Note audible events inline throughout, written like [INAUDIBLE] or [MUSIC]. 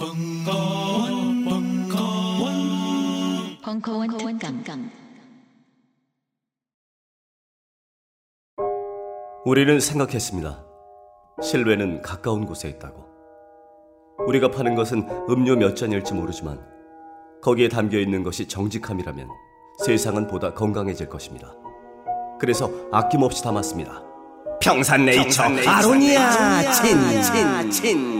벙커원, 벙커원, 벙커원 특강. 우리는 생각했습니다. 실외는 가까운 곳에 있다고. 우리가 파는 것은 음료 몇 잔일지 모르지만 거기에 담겨 있는 것이 정직함이라면 세상은 보다 건강해질 것입니다. 그래서 아낌없이 담았습니다. 평산네이처, 아로니아 친, 친, 친.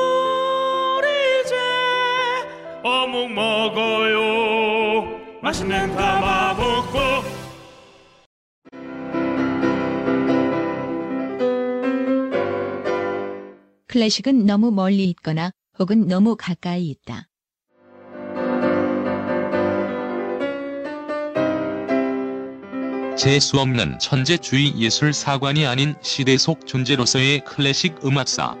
어묵 먹어요 맛있는 가마복고 클래식은 너무 멀리 있거나 혹은 너무 가까이 있다. 재수 없는 천재주의 예술 사관이 아닌 시대 속 존재로서의 클래식 음악사.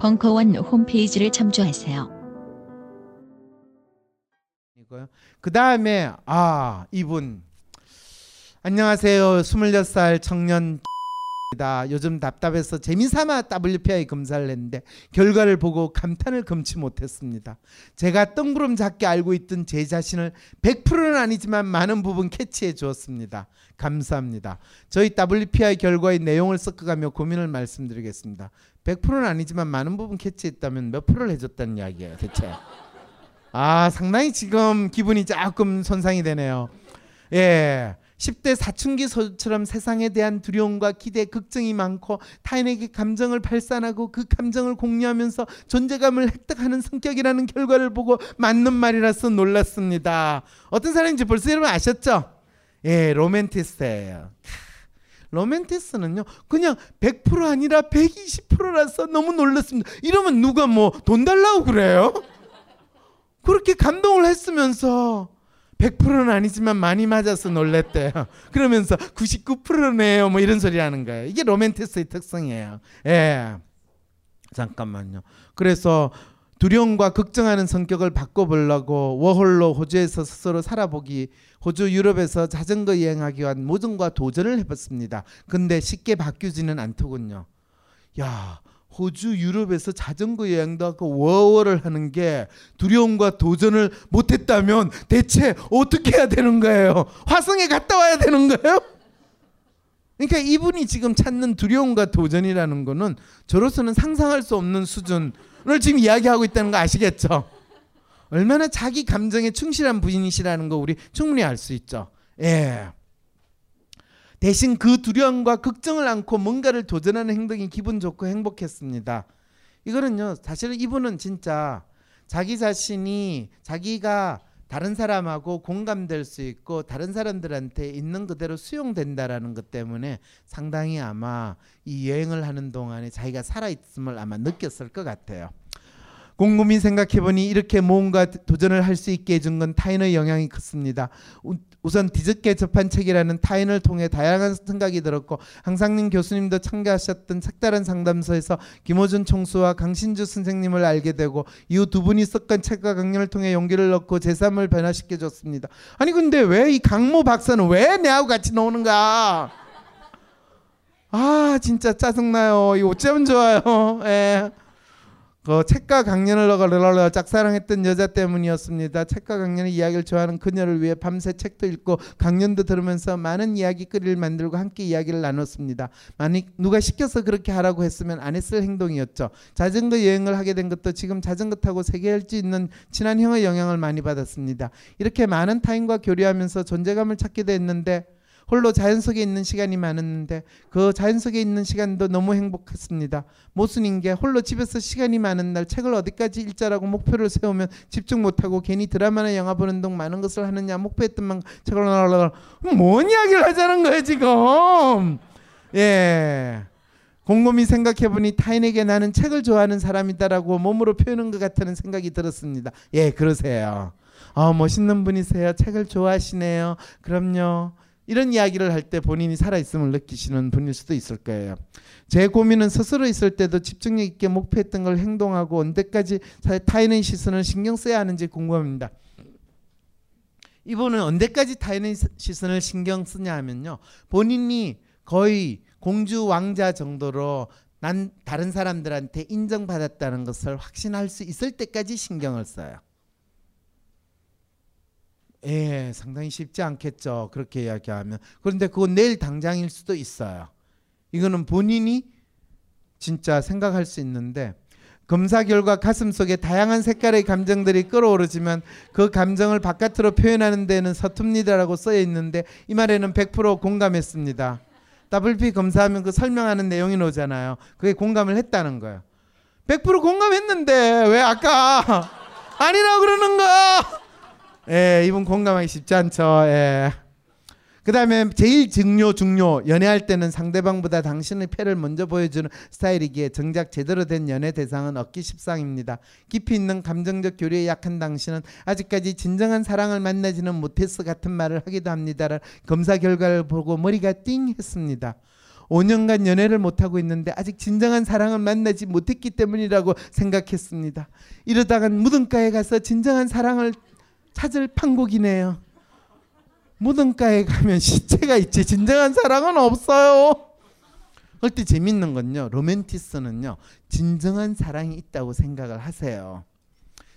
벙커원 홈페이지를 참조하세요. 그 다음에 아 이분 안녕하세요 26살 청년. 요즘 답답해서 재미삼아 WPI 검사를 했는데 결과를 보고 감탄을 금치 못했습니다. 제가 뜬구름 잡게 알고 있던 제 자신을 100%는 아니지만 많은 부분 캐치해 주었습니다. 감사합니다. 저희 WPI 결과의 내용을 섞어가며 고민을 말씀드리겠습니다. 100%는 아니지만 많은 부분 캐치했다면 몇 프로를 해줬다는 이야기예요 대체. 아 상당히 지금 기분이 조금 손상이 되네요. 예. 10대 사춘기 소처럼 세상에 대한 두려움과 기대, 걱정이 많고 타인에게 감정을 발산하고 그 감정을 공유하면서 존재감을 획득하는 성격이라는 결과를 보고 맞는 말이라서 놀랐습니다. 어떤 사람인지 벌써 여러분 아셨죠? 예, 로맨티스트예요. 캬, 로맨티스트는요, 그냥 100% 아니라 120%라서 너무 놀랐습니다. 이러면 누가 뭐 돈 달라고 그래요? 그렇게 감동을 했으면서 100%는 아니지만 많이 맞아서 놀랬대요. [LAUGHS] 그러면서 99%네요. 뭐 이런 소리 하는 거예요. 이게 로맨티스의 특성이에요. 예. 잠깐만요. 그래서 두려움과 걱정하는 성격을 바꿔보려고 워홀로 호주에서 스스로 살아보기 호주 유럽에서 자전거 여행하기 위한 모든과 도전을 해봤습니다. 근데 쉽게 바뀌지는 않더군요. 야 호주 유럽에서 자전거 여행도 하고 워워를 하는 게 두려움과 도전을 못했다면 대체 어떻게 해야 되는 거예요? 화성에 갔다 와야 되는 거예요? 그러니까 이분이 지금 찾는 두려움과 도전이라는 거는 저로서는 상상할 수 없는 수준을 지금 이야기하고 있다는 거 아시겠죠? 얼마나 자기 감정에 충실한 부인이시라는 거 우리 충분히 알 수 있죠. 예. 대신 그 두려움과 걱정을 안고 뭔가를 도전하는 행동이 기분 좋고 행복했습니다. 이거는요, 사실은 이분은 진짜 자기 자신이 자기가 다른 사람하고 공감될 수 있고 다른 사람들한테 있는 그대로 수용된다라는 것 때문에 상당히 아마 이 여행을 하는 동안에 자기가 살아있음을 아마 느꼈을 것 같아요. 곰곰이 생각해보니 이렇게 뭔가 도전을 할 수 있게 해준 건 타인의 영향이 컸습니다. 우- 우선 뒤늦게 접한 책이라는 타인을 통해 다양한 생각이 들었고 항상님 교수님도 참가하셨던 색다른 상담소에서 김호준 총수와 강신주 선생님을 알게 되고 이후 두 분이 썼던 책과 강연을 통해 용기를 얻고 제 삶을 변화시켜 줬습니다. 아니 근데 왜 이 강모 박사는 왜 내하고 같이 노는가? 아 진짜 짜증나요. 이 어쩌면 좋아요. 예. 그 책과 강연을 러러 짝사랑했던 여자 때문이었습니다. 책과 강연의 이야기를 좋아하는 그녀를 위해 밤새 책도 읽고 강연도 들으면서 많은 이야기거리를 만들고 함께 이야기를 나눴습니다. 만약 누가 시켜서 그렇게 하라고 했으면 안 했을 행동이었죠. 자전거 여행을 하게 된 것도 지금 자전거 타고 세계할 수 있는 친한 형의 영향을 많이 받았습니다. 이렇게 많은 타인과 교류하면서 존재감을 찾게 됐는데 홀로 자연 속에 있는 시간이 많았는데 그 자연 속에 있는 시간도 너무 행복했습니다. 모순인 게 홀로 집에서 시간이 많은 날 책을 어디까지 읽자라고 목표를 세우면 집중 못하고 괜히 드라마나 영화 보는 등 많은 것을 하느냐 목표했던 만 책을 나가뭔 이야기를 하자는 거예요 지금? 예. 곰곰이 생각해보니 타인에게 나는 책을 좋아하는 사람이다라고 몸으로 표현한 것 같다는 생각이 들었습니다. 예 그러세요. 아 멋있는 분이세요. 책을 좋아하시네요. 그럼요 이런 이야기를 할 때 본인이 살아있음을 느끼시는 분일 수도 있을 거예요. 제 고민은 스스로 있을 때도 집중력 있게 목표했던 걸 행동하고 언제까지 타인의 시선을 신경 써야 하는지 궁금합니다. 이분은 언제까지 타인의 시선을 신경 쓰냐 하면요. 본인이 거의 공주 왕자 정도로 난 다른 사람들한테 인정받았다는 것을 확신할 수 있을 때까지 신경을 써요. 예, 상당히 쉽지 않겠죠. 그렇게 이야기하면. 그런데 그건 내일 당장일 수도 있어요. 이거는 본인이 진짜 생각할 수 있는데 검사 결과 가슴 속에 다양한 색깔의 감정들이 끌어오르지만 그 감정을 바깥으로 표현하는 데는 서툽니다라고 써여 있는데 이 말에는 100% 공감했습니다. WP 검사하면 그 설명하는 내용이 나오잖아요. 그게 공감을 했다는 거예요. 100% 공감했는데 왜 아까 아니라고 그러는 거야? 예, 이분 공감하기 쉽지 않죠. 예. 그 다음에 제일 중요 중요 연애할 때는 상대방보다 당신의 패를 먼저 보여주는 스타일이기에 정작 제대로 된 연애 대상은 얻기 십상입니다. 깊이 있는 감정적 교류에 약한 당신은 아직까지 진정한 사랑을 만나지는 못했어 같은 말을 하기도 합니다. 검사 결과를 보고 머리가 띵 했습니다. 5년간 연애를 못하고 있는데 아직 진정한 사랑을 만나지 못했기 때문이라고 생각했습니다. 이러다간 무등가에 가서 진정한 사랑을 찾을 판국이네요. 무덤가에 가면 시체가 있지 진정한 사랑은 없어요. 그때 재밌는 건요. 로맨티스는요. 진정한 사랑이 있다고 생각을 하세요.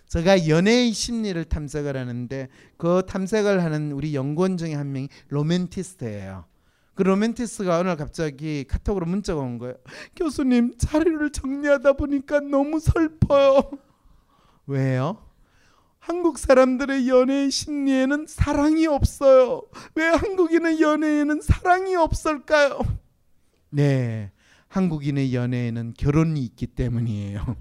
제가 연애의 심리를 탐색을 하는데 그 탐색을 하는 우리 연구원 중에 한 명이 로맨티스트예요. 그 로맨티스트가 오늘 갑자기 카톡으로 문자가 온 거예요. 교수님 자료를 정리하다 보니까 너무 슬퍼요. [LAUGHS] 왜요? 한국 사람들의 연애의 심리에는 사랑이 없어요. 왜 한국인의 연애에는 사랑이 없을까요? 네. 한국인의 연애에는 결혼이 있기 때문이에요.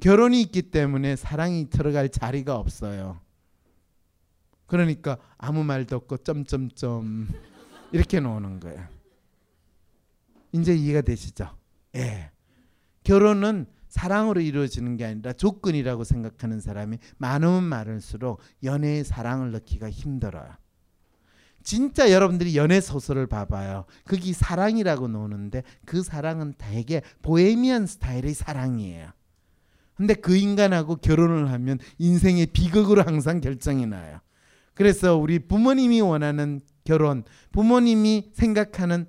결혼이 있기 때문에 사랑이 들어갈 자리가 없어요. 그러니까 아무 말도 없고 점점점 이렇게 나오는 거예요. 이제 이해가 되시죠? 예. 결혼은 사랑으로 이루어지는 게 아니라 조건이라고 생각하는 사람이 많으면 많을수록 연애의 사랑을 넣기가 힘들어요. 진짜 여러분들이 연애 소설을 봐봐요. 거기 사랑이라고 나오는데 그 사랑은 대개 보헤미안 스타일의 사랑이에요. 근데 그 인간하고 결혼을 하면 인생의 비극으로 항상 결정이 나요. 그래서 우리 부모님이 원하는 결혼, 부모님이 생각하는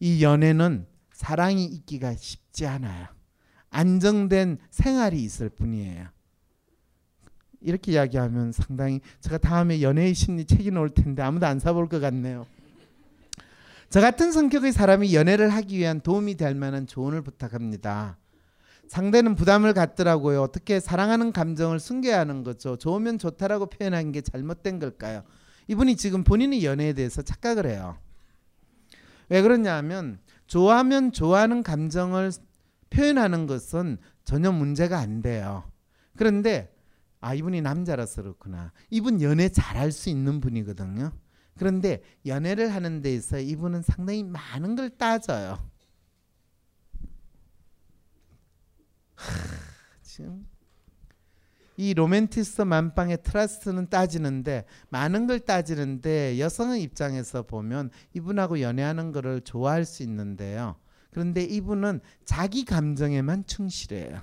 이 연애는 사랑이 있기가 쉽지 않아요. 안정된 생활이 있을 뿐이에요. 이렇게 이야기하면 상당히 제가 다음에 연애의 심리 책이 나올 텐데 아무도 안 사볼 것 같네요. 저 같은 성격의 사람이 연애를 하기 위한 도움이 될 만한 조언을 부탁합니다. 상대는 부담을 갖더라고요. 어떻게 사랑하는 감정을 숨겨야 하는 거죠. 좋으면 좋다라고 표현한 게 잘못된 걸까요? 이분이 지금 본인의 연애에 대해서 착각을 해요. 왜 그러냐면 좋아하면 좋아하는 감정을 표현하는 것은 전혀 문제가 안 돼요. 그런데 아 이분이 남자라서 그렇구나. 이분 연애 잘할 수 있는 분이거든요. 그런데 연애를 하는 데 있어 이분은 상당히 많은 걸 따져요. 하, 지금 이 로맨티스트 만빵의 trust는 따지는데 많은 걸 따지는데 여성의 입장에서 보면 이분하고 연애하는 거를 좋아할 수 있는데요. 그런데 이분은 자기 감정에만 충실해요.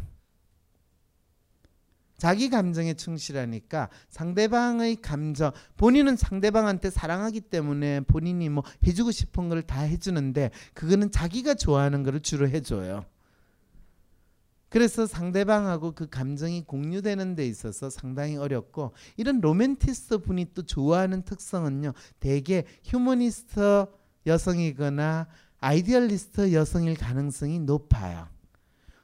자기 감정에 충실하니까 상대방의 감정 본인은 상대방한테 사랑하기 때문에 본인이 뭐 해주고 싶은 걸 다 해주는데 그거는 자기가 좋아하는 거를 주로 해줘요. 그래서 상대방하고 그 감정이 공유되는 데 있어서 상당히 어렵고 이런 로맨티스트 분이 또 좋아하는 특성은요. 대개 휴머니스트 여성이거나 idealist 여성일 가능성이 높아요.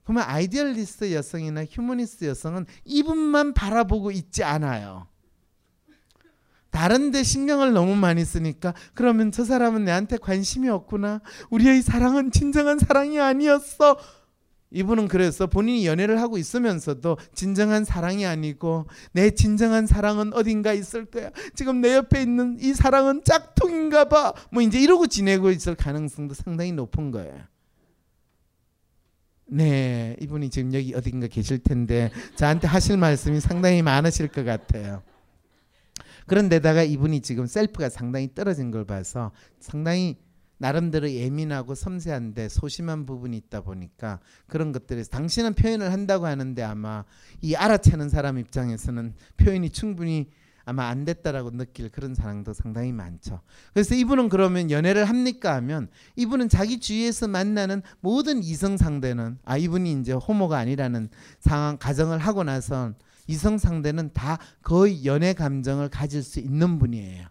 그러면 idealist 여성이나 휴머니스트 여성은 이분만 바라보고 있지 않아요. 다른데 신경을 너무 많이 쓰니까 그러면 저 사람은 내한테 관심이 없구나. 우리의 사랑은 진정한 사랑이 아니었어. 이분은 그래서 본인이 연애를 하고 있으면서도 진정한 사랑이 아니고 내 진정한 사랑은 어딘가 있을 거야. 지금 내 옆에 있는 이 사랑은 짝퉁인가 봐. 뭐 이제 이러고 지내고 있을 가능성도 상당히 높은 거예요. 네, 이분이 지금 여기 어딘가 계실 텐데 저한테 하실 말씀이 상당히 많으실 것 같아요. 그런데다가 이분이 지금 셀프가 상당히 떨어진 걸 봐서 상당히 나름대로 예민하고 섬세한데 소심한 부분이 있다 보니까 그런 것들에서 당신은 표현을 한다고 하는데 아마 이 알아채는 사람 입장에서는 표현이 충분히 아마 안 됐다라고 느낄 그런 사람도 상당히 많죠. 그래서 이분은 그러면 연애를 합니까 하면 이분은 자기 주위에서 만나는 모든 이성 상대는 아 이분이 이제 호모가 아니라는 상황 가정을 하고 나선 이성 상대는 다 거의 연애 감정을 가질 수 있는 분이에요.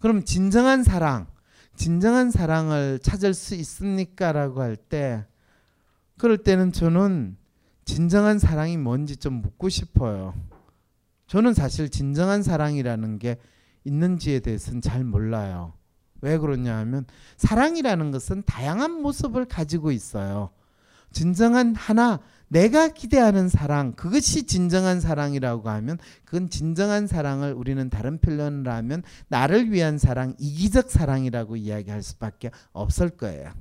그럼 진정한 사랑 진정한 사랑을 찾을 수 있습니까라고 할 때 그럴 때는 저는 진정한 사랑이 뭔지 좀 묻고 싶어요. 저는 사실 진정한 사랑이라는 게 있는지에 대해서는 잘 몰라요. 왜 그러냐 하면 사랑이라는 것은 다양한 모습을 가지고 있어요. 진정한 하나 내가 기대하는 사랑 그것이 진정한 사랑이라고 하면 그건 진정한 사랑을 우리는 다른 표현을 하면 나를 위한 사랑 이기적 사랑이라고 이야기할 수밖에 없을 거예요.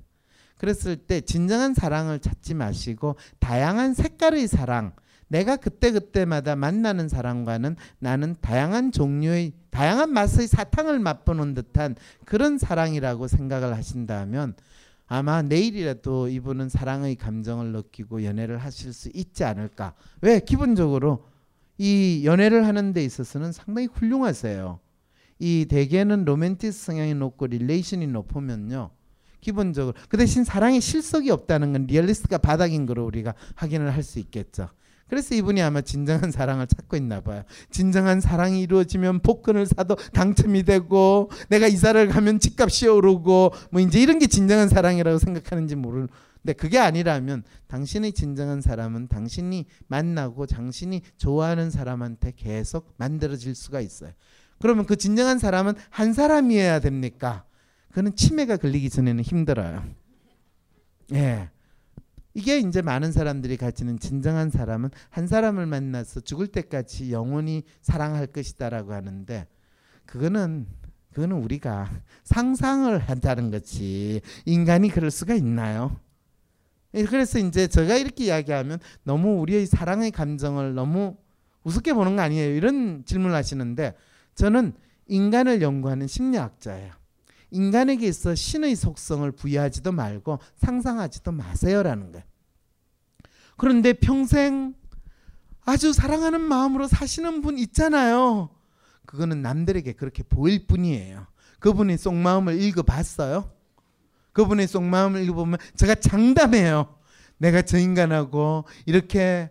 그랬을 때 진정한 사랑을 찾지 마시고 다양한 색깔의 사랑 내가 그때그때마다 만나는 사람과는 나는 다양한 종류의 다양한 맛의 사탕을 맛보는 듯한 그런 사랑이라고 생각을 하신다면 아마 내일이라도 이분은 사랑의 감정을 느끼고 연애를 하실 수 있지 않을까. 왜? 기본적으로 이 연애를 하는 데 있어서는 상당히 훌륭하세요. 이 대개는 로맨티스 성향이 높고 relation이 높으면요. 기본적으로 그 대신 사랑에 실속이 없다는 건 리얼리스트가 바닥인 거로 우리가 확인을 할 수 있겠죠. 그래서 이분이 아마 진정한 사랑을 찾고 있나 봐요. 진정한 사랑이 이루어지면 복권을 사도 당첨이 되고 내가 이사를 가면 집값이 오르고 뭐 이제 이런 게 진정한 사랑이라고 생각하는지 모르는데 그게 아니라면 당신의 진정한 사랑은 당신이 만나고 당신이 좋아하는 사람한테 계속 만들어질 수가 있어요. 그러면 그 진정한 사람은 한 사람이어야 됩니까? 그는 치매가 걸리기 전에는 힘들어요. 예. 이게 이제 많은 사람들이 가지는 진정한 사람은 한 사람을 만나서 죽을 때까지 영원히 사랑할 것이다라고 하는데 그거는 그거는 우리가 상상을 한다는 거지 인간이 그럴 수가 있나요? 예, 그래서 이제 제가 이렇게 이야기하면 너무 우리의 사랑의 감정을 너무 우습게 보는 거 아니에요? 이런 질문을 하시는데 저는 인간을 연구하는 심리학자예요. 인간에게 있어 신의 속성을 부여하지도 말고 상상하지도 마세요라는 거예요. 그런데 평생 아주 사랑하는 마음으로 사시는 분 있잖아요. 그거는 남들에게 그렇게 보일 뿐이에요. 그분의 속마음을 읽어봤어요. 그분의 속마음을 읽어보면 제가 장담해요. 내가 저 인간하고 이렇게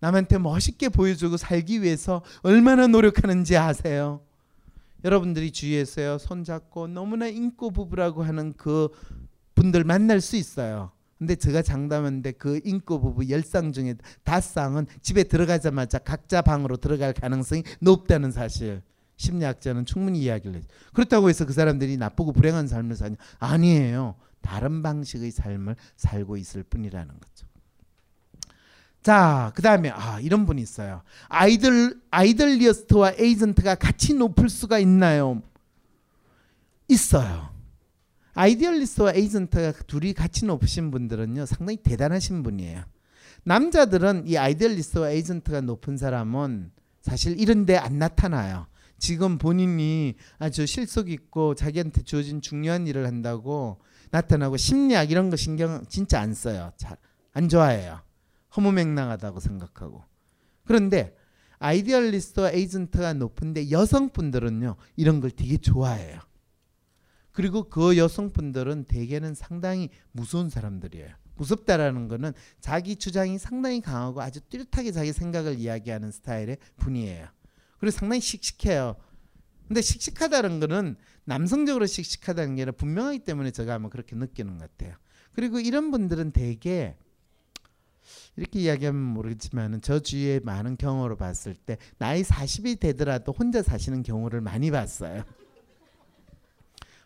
남한테 멋있게 보여주고 살기 위해서 얼마나 노력하는지 아세요? 여러분들이 주위에서요 손잡고 너무나 인고 부부라고 하는 그 분들 만날 수 있어요. 근데 제가 장담하는데 그 인고 부부 열상 중에 다쌍은 집에 들어가자마자 각자 방으로 들어갈 가능성이 높다는 사실. 심리학자는 충분히 이야기를 해요. 그렇다고 해서 그 사람들이 나쁘고 불행한 삶을 사냐? 아니에요. 다른 방식의 삶을 살고 있을 뿐이라는 거죠. 자, 그 다음에 아 이런 분이 있어요. ideal idealist와 에이전트가 같이 높을 수가 있나요? 있어요. idealist와 에이전트가 둘이 같이 높으신 분들은요 상당히 대단하신 분이에요. 남자들은 이 idealist와 에이전트가 높은 사람은 사실 이런데 안 나타나요. 지금 본인이 아주 실속 있고 자기한테 주어진 중요한 일을 한다고 나타나고 심리학 이런 거 신경 진짜 안 써요. 잘 안 좋아해요. 허무맹랑하다고 생각하고. 그런데 아이디얼리스트와 에이전트가 높은데 여성분들은요 이런 걸 되게 좋아해요. 그리고 그 여성분들은 대개는 상당히 무서운 사람들이에요. 무섭다라는 거는 자기 주장이 상당히 강하고 아주 뚜렷하게 자기 생각을 이야기하는 스타일의 분이에요. 그리고 상당히 씩씩해요. 근데 씩씩하다는 거는 남성적으로 씩씩하다는 게 아니라 분명하기 때문에 제가 아마 그렇게 느끼는 것 같아요. 그리고 이런 분들은 대개 이렇게 이야기하면 모르겠지만 저 주위에 많은 경우로 봤을 때 나이 40이 되더라도 혼자 사시는 경우를 많이 봤어요.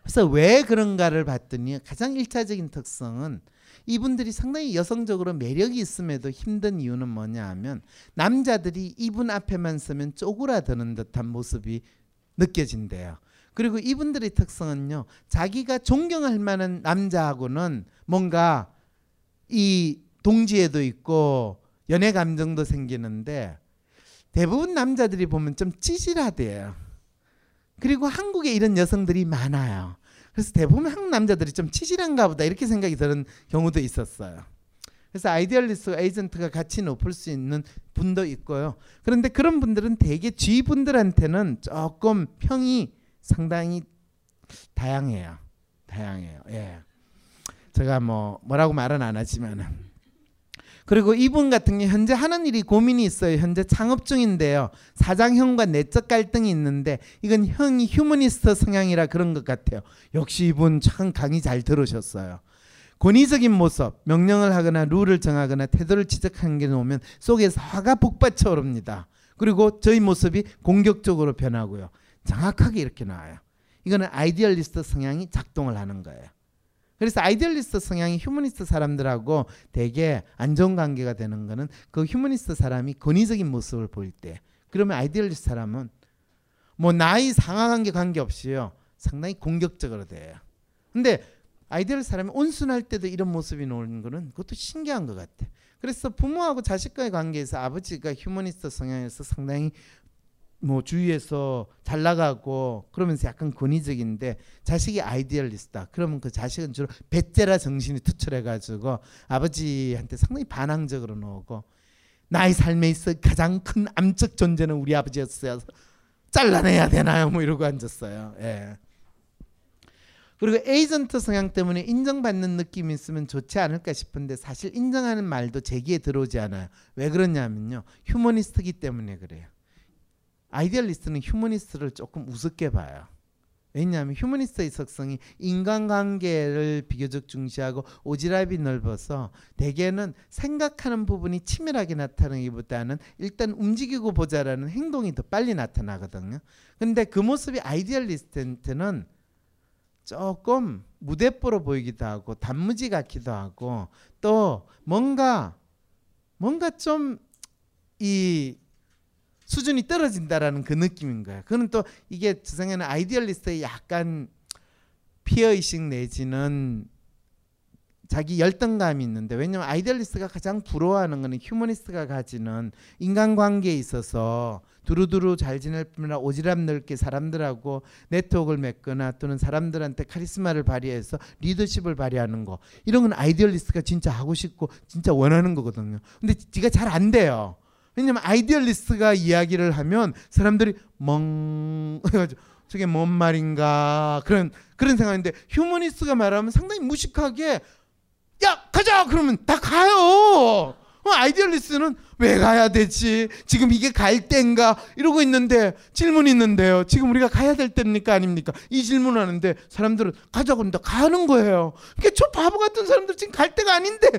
그래서 왜 그런가를 봤더니 가장 일차적인 특성은 이분들이 상당히 여성적으로 매력이 있음에도 힘든 이유는 뭐냐 하면 남자들이 이분 앞에만 서면 쪼그라드는 듯한 모습이 느껴진대요. 그리고 이분들의 특성은요. 자기가 존경할 만한 남자하고는 뭔가 이 동지애도 있고 연애 감정도 생기는데 대부분 남자들이 보면 좀 찌질하대요. 그리고 한국에 이런 여성들이 많아요. 그래서 대부분 한국 남자들이 좀 치질한가 보다 이렇게 생각이 드는 경우도 있었어요. 그래서 idealist 에이전트가 같이 높을 수 있는 분도 있고요. 그런데 그런 분들은 대개 G 분들한테는 조금 평이 상당히 다양해요. 다양해요. 예. 제가 뭐 뭐라고 말은 안 하지만은 그리고 이분 같은 경우 현재 하는 일이 고민이 있어요. 현재 창업 중인데요. 사장 형과 내적 갈등이 있는데 이건 형이 휴머니스트 성향이라 그런 것 같아요. 역시 이분 참 강의 잘 들으셨어요. 권위적인 모습, 명령을 하거나 룰을 정하거나 태도를 지적하는 게 나오면 속에서 화가 북받쳐 오릅니다. 그리고 저의 모습이 공격적으로 변하고요. 정확하게 이렇게 나와요. 이거는 idealist 성향이 작동을 하는 거예요. 그래서 idealist 성향이 휴머니스트 사람들하고 되게 안 좋은 관계가 되는 거는 그 휴머니스트 사람이 권위적인 모습을 보일 때 그러면 idealist 사람은 뭐 나이 상하관계 관계없이요 상당히 공격적으로 돼요. 근데 ideal 사람이 온순할 때도 이런 모습이 나오는 거는 그것도 신기한 것 같아. 그래서 부모하고 자식과의 관계에서 아버지가 휴머니스트 성향에서 상당히 뭐 주위에서 잘 나가고 그러면서 약간 권위적인데 자식이 idealist다. 그러면 그 자식은 주로 배째라 정신이 투철해가지고 아버지한테 상당히 반항적으로 나오고 나의 삶에 있어 가장 큰 암적 존재는 우리 아버지였어요. 잘라내야 되나요? 뭐 이러고 앉았어요. 예. 그리고 에이전트 성향 때문에 인정받는 느낌이 있으면 좋지 않을까 싶은데 사실 인정하는 말도 제 귀에 들어오지 않아요. 왜 그러냐면요. 휴머니스트기 때문에 그래요. 아이디얼리스트는 휴머니스트를 조금 우습게 봐요. 왜냐하면 휴머니스트의 속성이 인간관계를 비교적 중시하고 오지랖이 넓어서 대개는 생각하는 부분이 치밀하게 나타나기보다는 일단 움직이고 보자라는 행동이 더 빨리 나타나거든요. 근데 그 모습이 아이디얼리스트한테는 조금 무대뽀로 보이기도 하고 단무지 같기도 하고 또 뭔가 뭔가 좀 이 수준이 떨어진다라는 그 느낌인 거야. 그는 또 이게 저 생각에는 아이디얼리스트의 약간 피해의식 내지는 자기 열등감이 있는데 왜냐면 아이디얼리스트가 가장 부러워하는 거는 휴머니스트가 가지는 인간관계에 있어서 두루두루 잘 지낼 아니라 오지랖 넓게 사람들하고 네트워크를 맺거나 또는 사람들한테 카리스마를 발휘해서 리더십을 발휘하는 거 이런 건 아이디얼리스트가 진짜 하고 싶고 진짜 원하는 거거든요. 근데 지가 잘 안 돼요. 왜냐면 아이디얼리스트가 이야기를 하면 사람들이 멍 [LAUGHS] 해가지고 저게 뭔 말인가 그런 그런 생각인데 휴머니스트가 말하면 상당히 무식하게 야 가자 그러면 다 가요. 어, 아이디얼리스트는 왜 가야 되지? 지금 이게 갈 때인가? 이러고 있는데 질문 있는데요. 지금 우리가 가야 될 때입니까? 아닙니까? 이 질문하는데 사람들은 가자고 그러는데 가는 거예요. 그러니까 저 바보 같은 사람들 지금 갈 때가 아닌데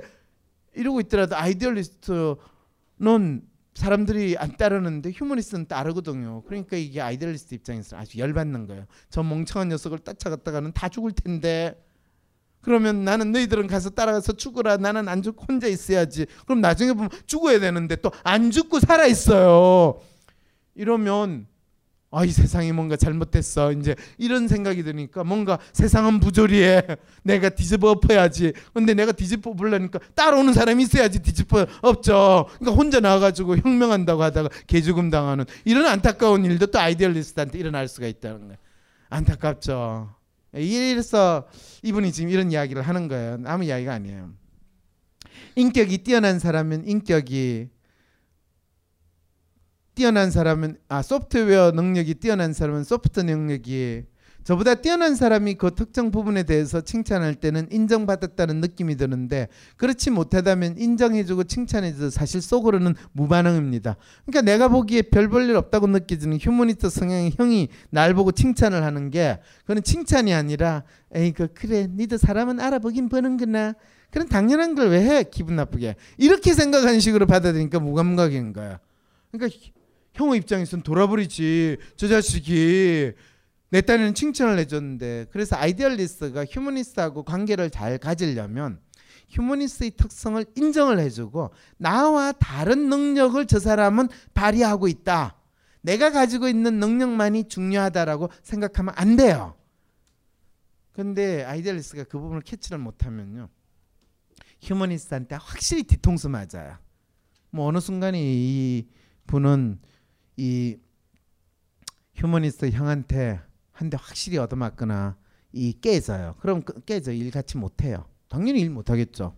이러고 있더라도 아이디얼리스트는 사람들이 안 따르는데 휴머니스트는 따르거든요. 그러니까 이게 아이디얼리스트 입장에서 아주 열받는 거예요. 저 멍청한 녀석을 따라갔다가는 다 죽을 텐데 그러면 나는 너희들은 가서 따라가서 죽어라. 나는 안 죽고 혼자 있어야지. 그럼 나중에 보면 죽어야 되는데 또 안 죽고 살아 있어요. 이러면 아, 이 세상이 뭔가 잘못됐어. 이제 이런 생각이 드니까 뭔가 세상은 부조리해. 내가 뒤집어 엎어야지. 근데 내가 뒤집어 엎으려니까 따라오는 사람이 있어야지 뒤집어 엎죠. 그러니까 혼자 나와가지고 혁명한다고 하다가 개죽음 당하는 이런 안타까운 일도 또 아이디얼리스트한테 일어날 수가 있다는 거예요. 안타깝죠. 이래서 이분이 지금 이런 이야기를 하는 거예요. 아무 이야기가 아니에요. 인격이 뛰어난 사람은 인격이 뛰어난 사람은 아 소프트웨어 능력이 뛰어난 사람은 소프트 능력이 저보다 뛰어난 사람이 그 특정 부분에 대해서 칭찬할 때는 인정받았다는 느낌이 드는데 그렇지 못하다면 인정해주고 칭찬해줘도 사실 속으로는 무반응입니다. 그러니까 내가 보기에 별 볼 일 없다고 느껴지는 휴머니스트 성향의 형이 날 보고 칭찬을 하는 게 그건 칭찬이 아니라 에이 그 그래 니도 사람은 알아보긴 보는구나 그런 당연한 걸 왜 해 기분 나쁘게 이렇게 생각하는 식으로 받아들이니까 무감각인 거야. 그러니까 형의 입장에서는 돌아버리지 저 자식이 내 딴에는 칭찬을 해줬는데 그래서 아이디얼리스트가 휴머니스트하고 관계를 잘 가지려면 휴머니스트의 특성을 인정을 해주고 나와 다른 능력을 저 사람은 발휘하고 있다. 내가 가지고 있는 능력만이 중요하다라고 생각하면 안 돼요. 근데 아이디얼리스트가 그 부분을 캐치를 못하면요. 휴머니스트한테 확실히 뒤통수 맞아요. 뭐 어느 순간에 이 분은 이 휴머니스트 형한테 한 대 확실히 얻어맞거나 이 깨져요. 그럼 그- 깨져 일 같이 못해요. 당연히 일 못하겠죠.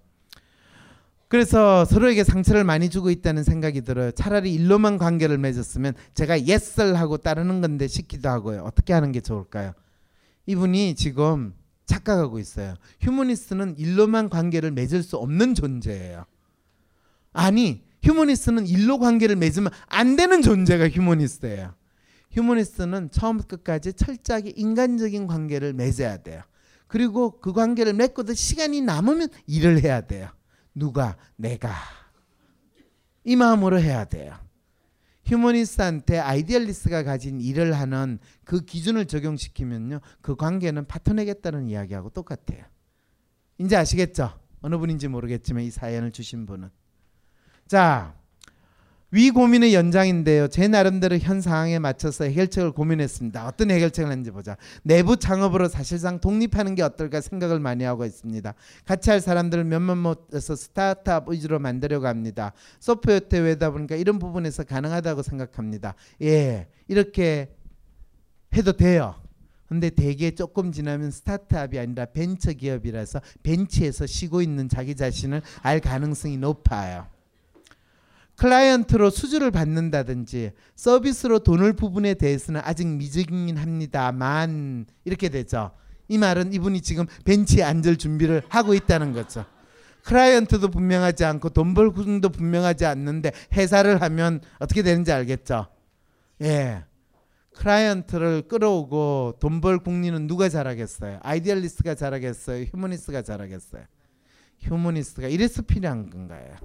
그래서 서로에게 상처를 많이 주고 있다는 생각이 들어요. 차라리 일로만 관계를 맺었으면 제가 예스를 하고 따르는 건데 시키도 하고요. 어떻게 하는 게 좋을까요? 이분이 지금 착각하고 있어요. 휴머니스트는 일로만 관계를 맺을 수 없는 존재예요. 아니, 휴머니스트는 일로 관계를 맺으면 안 되는 존재가 휴머니스트예요. 휴머니스트는 처음부터 끝까지 철저하게 인간적인 관계를 맺어야 돼요. 그리고 그 관계를 맺고도 시간이 남으면 일을 해야 돼요. 누가? 내가. 이 마음으로 해야 돼요. 휴머니스트한테 아이디얼리스트가 가진 일을 하는 그 기준을 적용시키면요. 그 관계는 파토내겠다는 이야기하고 똑같아요. 이제 아시겠죠? 어느 분인지 모르겠지만 이 사연을 주신 분은. 자, 위 고민의 연장인데요. 제 나름대로 현 상황에 맞춰서 해결책을 고민했습니다. 어떤 해결책을 했는지 보자. 내부 창업으로 사실상 독립하는 게 어떨까 생각을 많이 하고 있습니다. 같이 할 사람들을 몇몇 못해서 스타트업 위주로 만들려고 합니다. 소프트웨어 대회다 보니까 이런 부분에서 가능하다고 생각합니다. 예, 이렇게 해도 돼요. 근데 대개 조금 지나면 스타트업이 아니라 벤처 기업이라서 벤치에서 쉬고 있는 자기 자신을 알 가능성이 높아요. 클라이언트로 수주를 받는다든지 서비스로 돈을 부분에 대해서는 아직 미정이긴 합니다만 이렇게 되죠. 이 말은 이분이 지금 벤치에 앉을 준비를 하고 있다는 거죠. 클라이언트도 분명하지 않고 돈 벌 구성도 분명하지 않는데 회사를 하면 어떻게 되는지 알겠죠? 예. 클라이언트를 끌어오고 돈 벌 궁리는 누가 잘하겠어요? 아이디얼리스트가 잘하겠어요? 휴머니스트가 잘하겠어요? 휴머니스트가 이래서 필요한 건가요?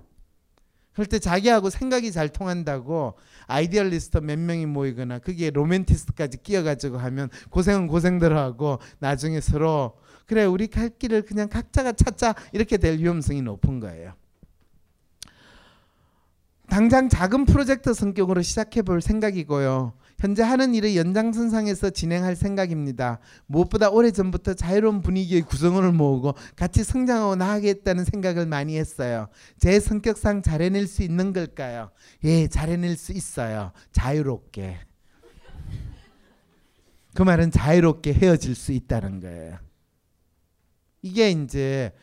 때 자기하고 생각이 잘 통한다고 아이디얼리스트 몇 명이 모이거나 그게 로맨티스트까지 끼어가지고 하면 고생은 고생대로 하고 나중에 서로 그래 우리 갈 길을 그냥 각자가 찾자 이렇게 될 위험성이 높은 거예요. 당장 작은 프로젝트 성격으로 시작해 볼 생각이고요. 현재 하는 일의 연장선상에서 진행할 생각입니다. 무엇보다 오래전부터 자유로운 분위기의 구성원을 모으고 같이 성장하고 나아가겠다는 생각을 많이 했어요. 제 성격상 잘해낼 수 있는 걸까요? 예, 잘해낼 수 있어요. 자유롭게. 그 말은 자유롭게 헤어질 수 있다는 거예요. 이게 이제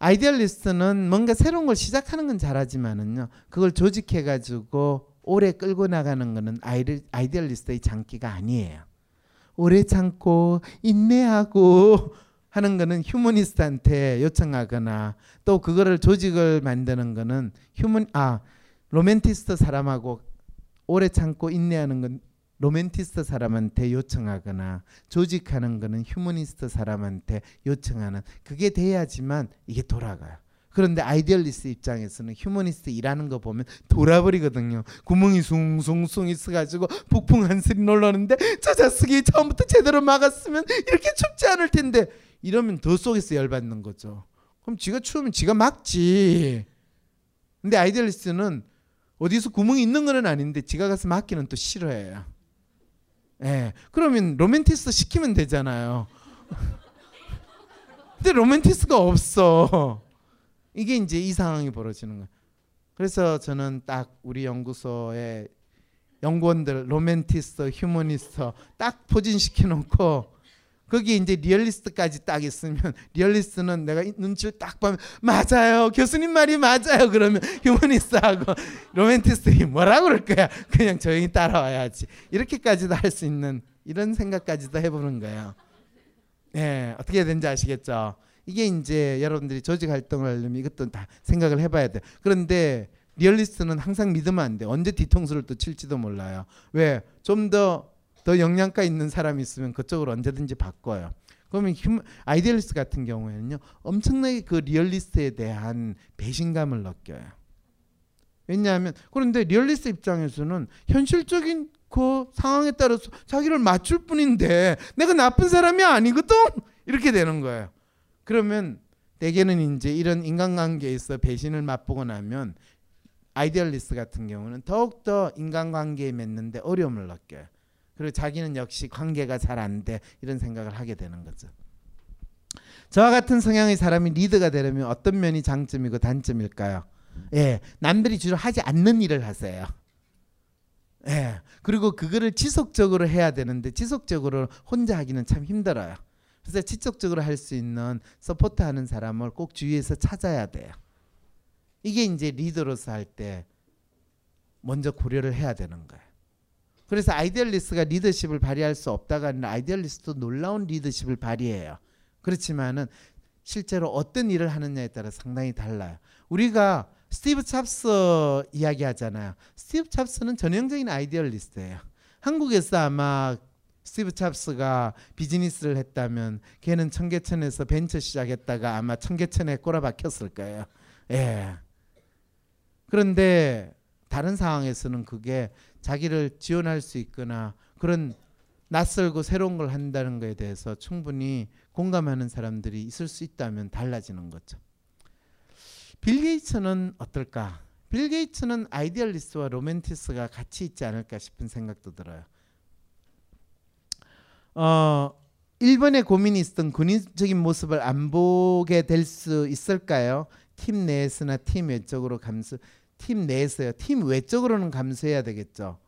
아이디얼리스트는 뭔가 새로운 걸 시작하는 건 잘하지만은요. 그걸 조직해 가지고 오래 끌고 나가는 아이디, 아이디얼리스트의 장기가 아니에요. 오래 참고 인내하고 하는 거는 휴머니스트한테 요청하거나 또 그거를 조직을 만드는 거는 휴먼 아 로맨티스트 사람하고 오래 참고 인내하는 건 로맨티스트 사람한테 요청하거나 조직하는 거는 휴머니스트 사람한테 요청하는 그게 돼야지만 이게 돌아가요. 그런데 아이디얼리스트 입장에서는 휴머니스트 일하는 거 보면 돌아버리거든요. 구멍이 숭숭숭 있어가지고 북풍한설이 놀라는데 저 자식이 처음부터 제대로 막았으면 이렇게 춥지 않을 텐데 이러면 더 속에서 열받는 거죠. 그럼 지가 추우면 지가 막지. 근데 idealist는 어디서 구멍이 있는 건 아닌데 지가 가서 막기는 또 싫어해요. 예. 그러면 로맨티스트 시키면 되잖아요. [LAUGHS] 근데 로맨티스트가 없어. 이게 이제 이 상황이 벌어지는 거예요. 그래서 저는 딱 우리 연구소의 연구원들 로맨티스트, 휴머니스트 딱 포진시켜 놓고 거기 이제 리얼리스트까지 딱 있으면 리얼리스트는 내가 이 눈치를 딱 보면 맞아요 교수님 말이 맞아요 그러면 휴머니스트하고 로맨티스트가 뭐라 그럴 거야 그냥 조용히 따라와야지 이렇게까지도 할 수 있는 이런 생각까지도 해보는 거예요. 예 어떻게 되는지 아시겠죠? 이게 이제 여러분들이 조직 활동을 하려면 이것도 다 생각을 해봐야 돼. 그런데 리얼리스트는 항상 믿으면 안 돼. 언제 뒤통수를 또 칠지도 몰라요. 왜? 좀 더더 영양가 있는 사람이 있으면 그쪽으로 언제든지 바꿔요. 그러면 휴 idealist 같은 경우에는요. 엄청나게 그 리얼리스트에 대한 배신감을 느껴요. 왜냐하면 그런데 리얼리스트 입장에서는 현실적인 그 상황에 따라서 자기를 맞출 뿐인데 내가 나쁜 사람이 아니거든 이렇게 되는 거예요. 그러면 대개는 이제 이런 인간관계에서 배신을 맛보고 나면 idealist 같은 경우는 더욱더 인간관계에 맺는데 어려움을 느껴요. 그리고 자기는 역시 관계가 잘 안 돼 이런 생각을 하게 되는 거죠. 저와 같은 성향의 사람이 리더가 되려면 어떤 면이 장점이고 단점일까요? 예, 남들이 주로 하지 않는 일을 하세요. 예, 그리고 그거를 지속적으로 해야 되는데 지속적으로 혼자 하기는 참 힘들어요. 그래서 지속적으로 할 수 있는 support하는 사람을 꼭 주위에서 찾아야 돼요. 이게 이제 리더로서 할 때 먼저 고려를 해야 되는 거예요. 그래서 idealist가 리더십을 발휘할 수 없다가 아니라 idealist도 놀라운 리더십을 발휘해요. 그렇지만은 실제로 어떤 일을 하느냐에 따라 상당히 달라요. 우리가 스티브 잡스 이야기하잖아요. 스티브 잡스는 전형적인 idealist예요. 한국에서 아마 스티브 잡스가 비즈니스를 했다면 걔는 청계천에서 벤처 시작했다가 아마 청계천에 꼬라박혔을 거예요. 예. 그런데 다른 상황에서는 그게 자기를 지원할 수 있거나 그런 낯설고 새로운 걸 한다는 것에 대해서 충분히 공감하는 사람들이 있을 수 있다면 달라지는 거죠. 빌 게이츠는 어떨까? 빌 게이츠는 idealist와 로맨티스트가 같이 있지 않을까 싶은 생각도 들어요. 어, 일본에 고민이 있었던 권위적인 모습을 안 보게 될 수 있을까요? 팀 내에서나 팀 외적으로 감수 팀 내에서요. 팀 외적으로는 감수해야 되겠죠.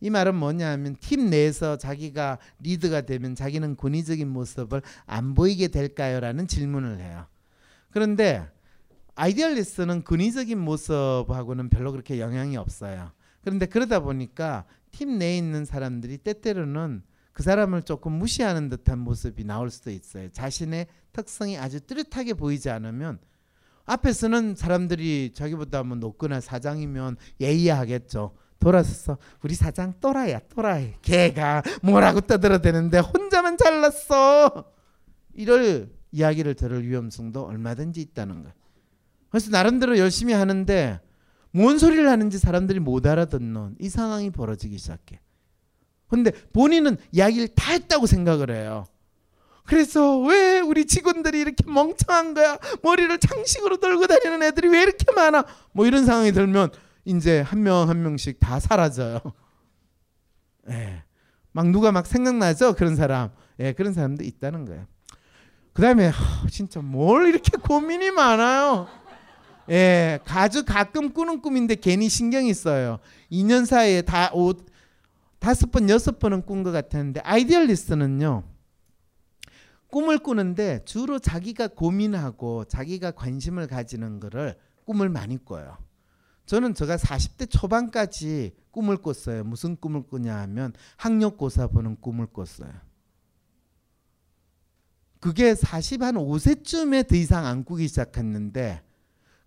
이 말은 뭐냐 하면 팀 내에서 자기가 리더가 되면 자기는 권위적인 모습을 안 보이게 될까요 라는 질문을 해요. 그런데 idealist는 권위적인 모습하고는 별로 그렇게 영향이 없어요. 그런데 그러다 보니까 팀 내에 있는 사람들이 때때로는 그 사람을 조금 무시하는 듯한 모습이 나올 수도 있어요. 자신의 특성이 아주 뚜렷하게 보이지 않으면 앞에서는 사람들이 자기보다 뭐 높거나 사장이면 예의하겠죠. 돌아서서 우리 사장 또라이야 또라이. 걔가 뭐라고 떠들어대는데 혼자만 잘났어. 이럴 이야기를 들을 위험성도 얼마든지 있다는 거예요. 그래서 나름대로 열심히 하는데 뭔 소리를 하는지 사람들이 못 알아듣는 이 상황이 벌어지기 시작해. 근데 본인은 이야기를 다 했다고 생각을 해요. 그래서 왜 우리 직원들이 이렇게 멍청한 거야? 머리를 장식으로 들고 다니는 애들이 왜 이렇게 많아? 뭐 이런 상황이 들면 이제 한명한 명씩 다 사라져요. [LAUGHS] 예. 막 누가 막 생각나죠? 그런 사람. 예, 그런 사람도 있다는 거예요. 그다음에 진짜 뭘 이렇게 고민이 많아요. 예, 아주 가끔 꾸는 꿈인데 괜히 신경이 써요. 2년 사이에 다 오, 다섯 번 여섯 번은 꾼 것 같았는데 아이디얼리스트는요. 꿈을 꾸는데 주로 자기가 고민하고 자기가 관심을 가지는 거를 꿈을 많이 꿔요. 저는 제가 40대 초반까지 꿈을 꿨어요. 무슨 꿈을 꾸냐 하면 학력고사 보는 꿈을 꿨어요. 그게 40 한 5세쯤에 더 이상 안 꾸기 시작했는데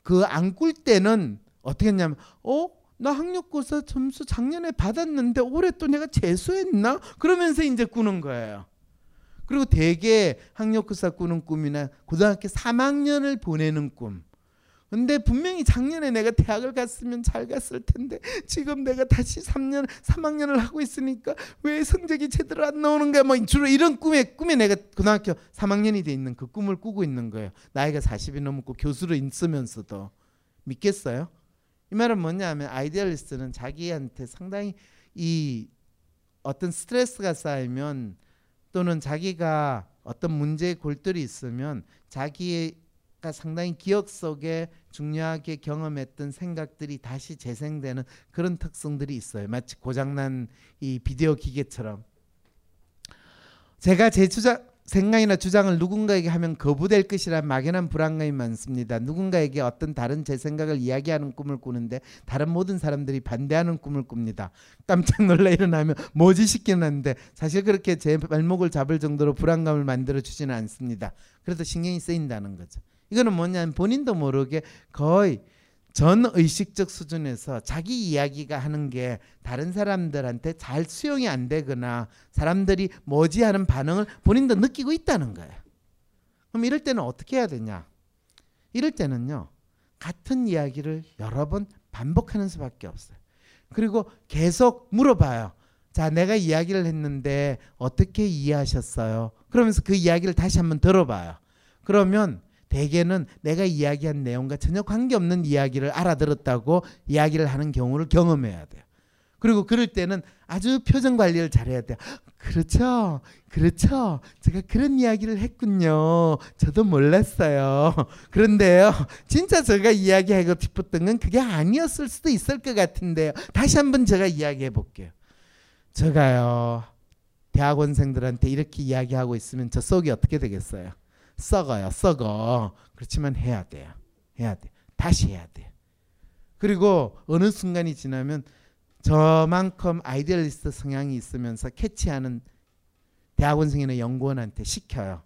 그 안 꿀 때는 어떻게 했냐면 어? 나 학력고사 점수 작년에 받았는데 올해 또 내가 재수했나? 그러면서 이제 꾸는 거예요. 그리고 대개 학력고사 꾸는 꿈이나 고등학교 3학년을 보내는 꿈. 근데 분명히 작년에 내가 대학을 갔으면 잘 갔을 텐데 지금 내가 다시 3년 3학년을 하고 있으니까 왜 성적이 제대로 안 나오는가 뭐 주로 이런 꿈에 꿈에 내가 고등학교 3학년이 돼 있는 그 꿈을 꾸고 있는 거예요. 나이가 40이 넘고 교수로 있으면서도 믿겠어요? 이 말은 뭐냐면 idealist는 자기한테 상당히 이 어떤 스트레스가 쌓이면 또는 자기가 어떤 문제에 골똘히 있으면 자기가 상당히 기억 속에 중요하게 경험했던 생각들이 다시 재생되는 그런 특성들이 있어요. 마치 고장난 이 비디오 기계처럼. 제가 제 주장 생각이나 주장을 누군가에게 하면 거부될 것이란 막연한 불안감이 많습니다. 누군가에게 어떤 다른 제 생각을 이야기하는 꿈을 꾸는데 다른 모든 사람들이 반대하는 꿈을 꿉니다. 깜짝 놀라 일어나면 뭐지 싶기는 한데 사실 그렇게 제 발목을 잡을 정도로 불안감을 만들어 주지는 않습니다. 그래도 신경이 쓰인다는 거죠. 이거는 뭐냐면 본인도 모르게 거의 전 의식적 수준에서 자기 이야기가 하는 게 다른 사람들한테 잘 수용이 안 되거나 사람들이 뭐지 하는 반응을 본인도 느끼고 있다는 거예요. 그럼 이럴 때는 어떻게 해야 되냐? 이럴 때는요. 같은 이야기를 여러 번 반복하는 수밖에 없어요. 그리고 계속 물어봐요. 자, 내가 이야기를 했는데 어떻게 이해하셨어요? 그러면서 그 이야기를 다시 한번 들어봐요. 그러면 대개는 내가 이야기한 내용과 전혀 관계없는 이야기를 알아들었다고 이야기를 하는 경우를 경험해야 돼요. 그리고 그럴 때는 아주 표정 관리를 잘해야 돼요. 그렇죠. 그렇죠. 제가 그런 이야기를 했군요. 저도 몰랐어요. [LAUGHS] 그런데요. 진짜 제가 이야기하고 싶었던 건 그게 아니었을 수도 있을 것 같은데요. 다시 한번 제가 이야기해 볼게요. 제가요. 대학원생들한테 이렇게 이야기하고 있으면 저 속이 어떻게 되겠어요? 썩어요. 썩어. 그렇지만 해야 돼요. 해야 돼. 다시 해야 돼. 그리고 어느 순간이 지나면 저만큼 idealist 성향이 있으면서 캐치하는 대학원생이나 연구원한테 시켜요.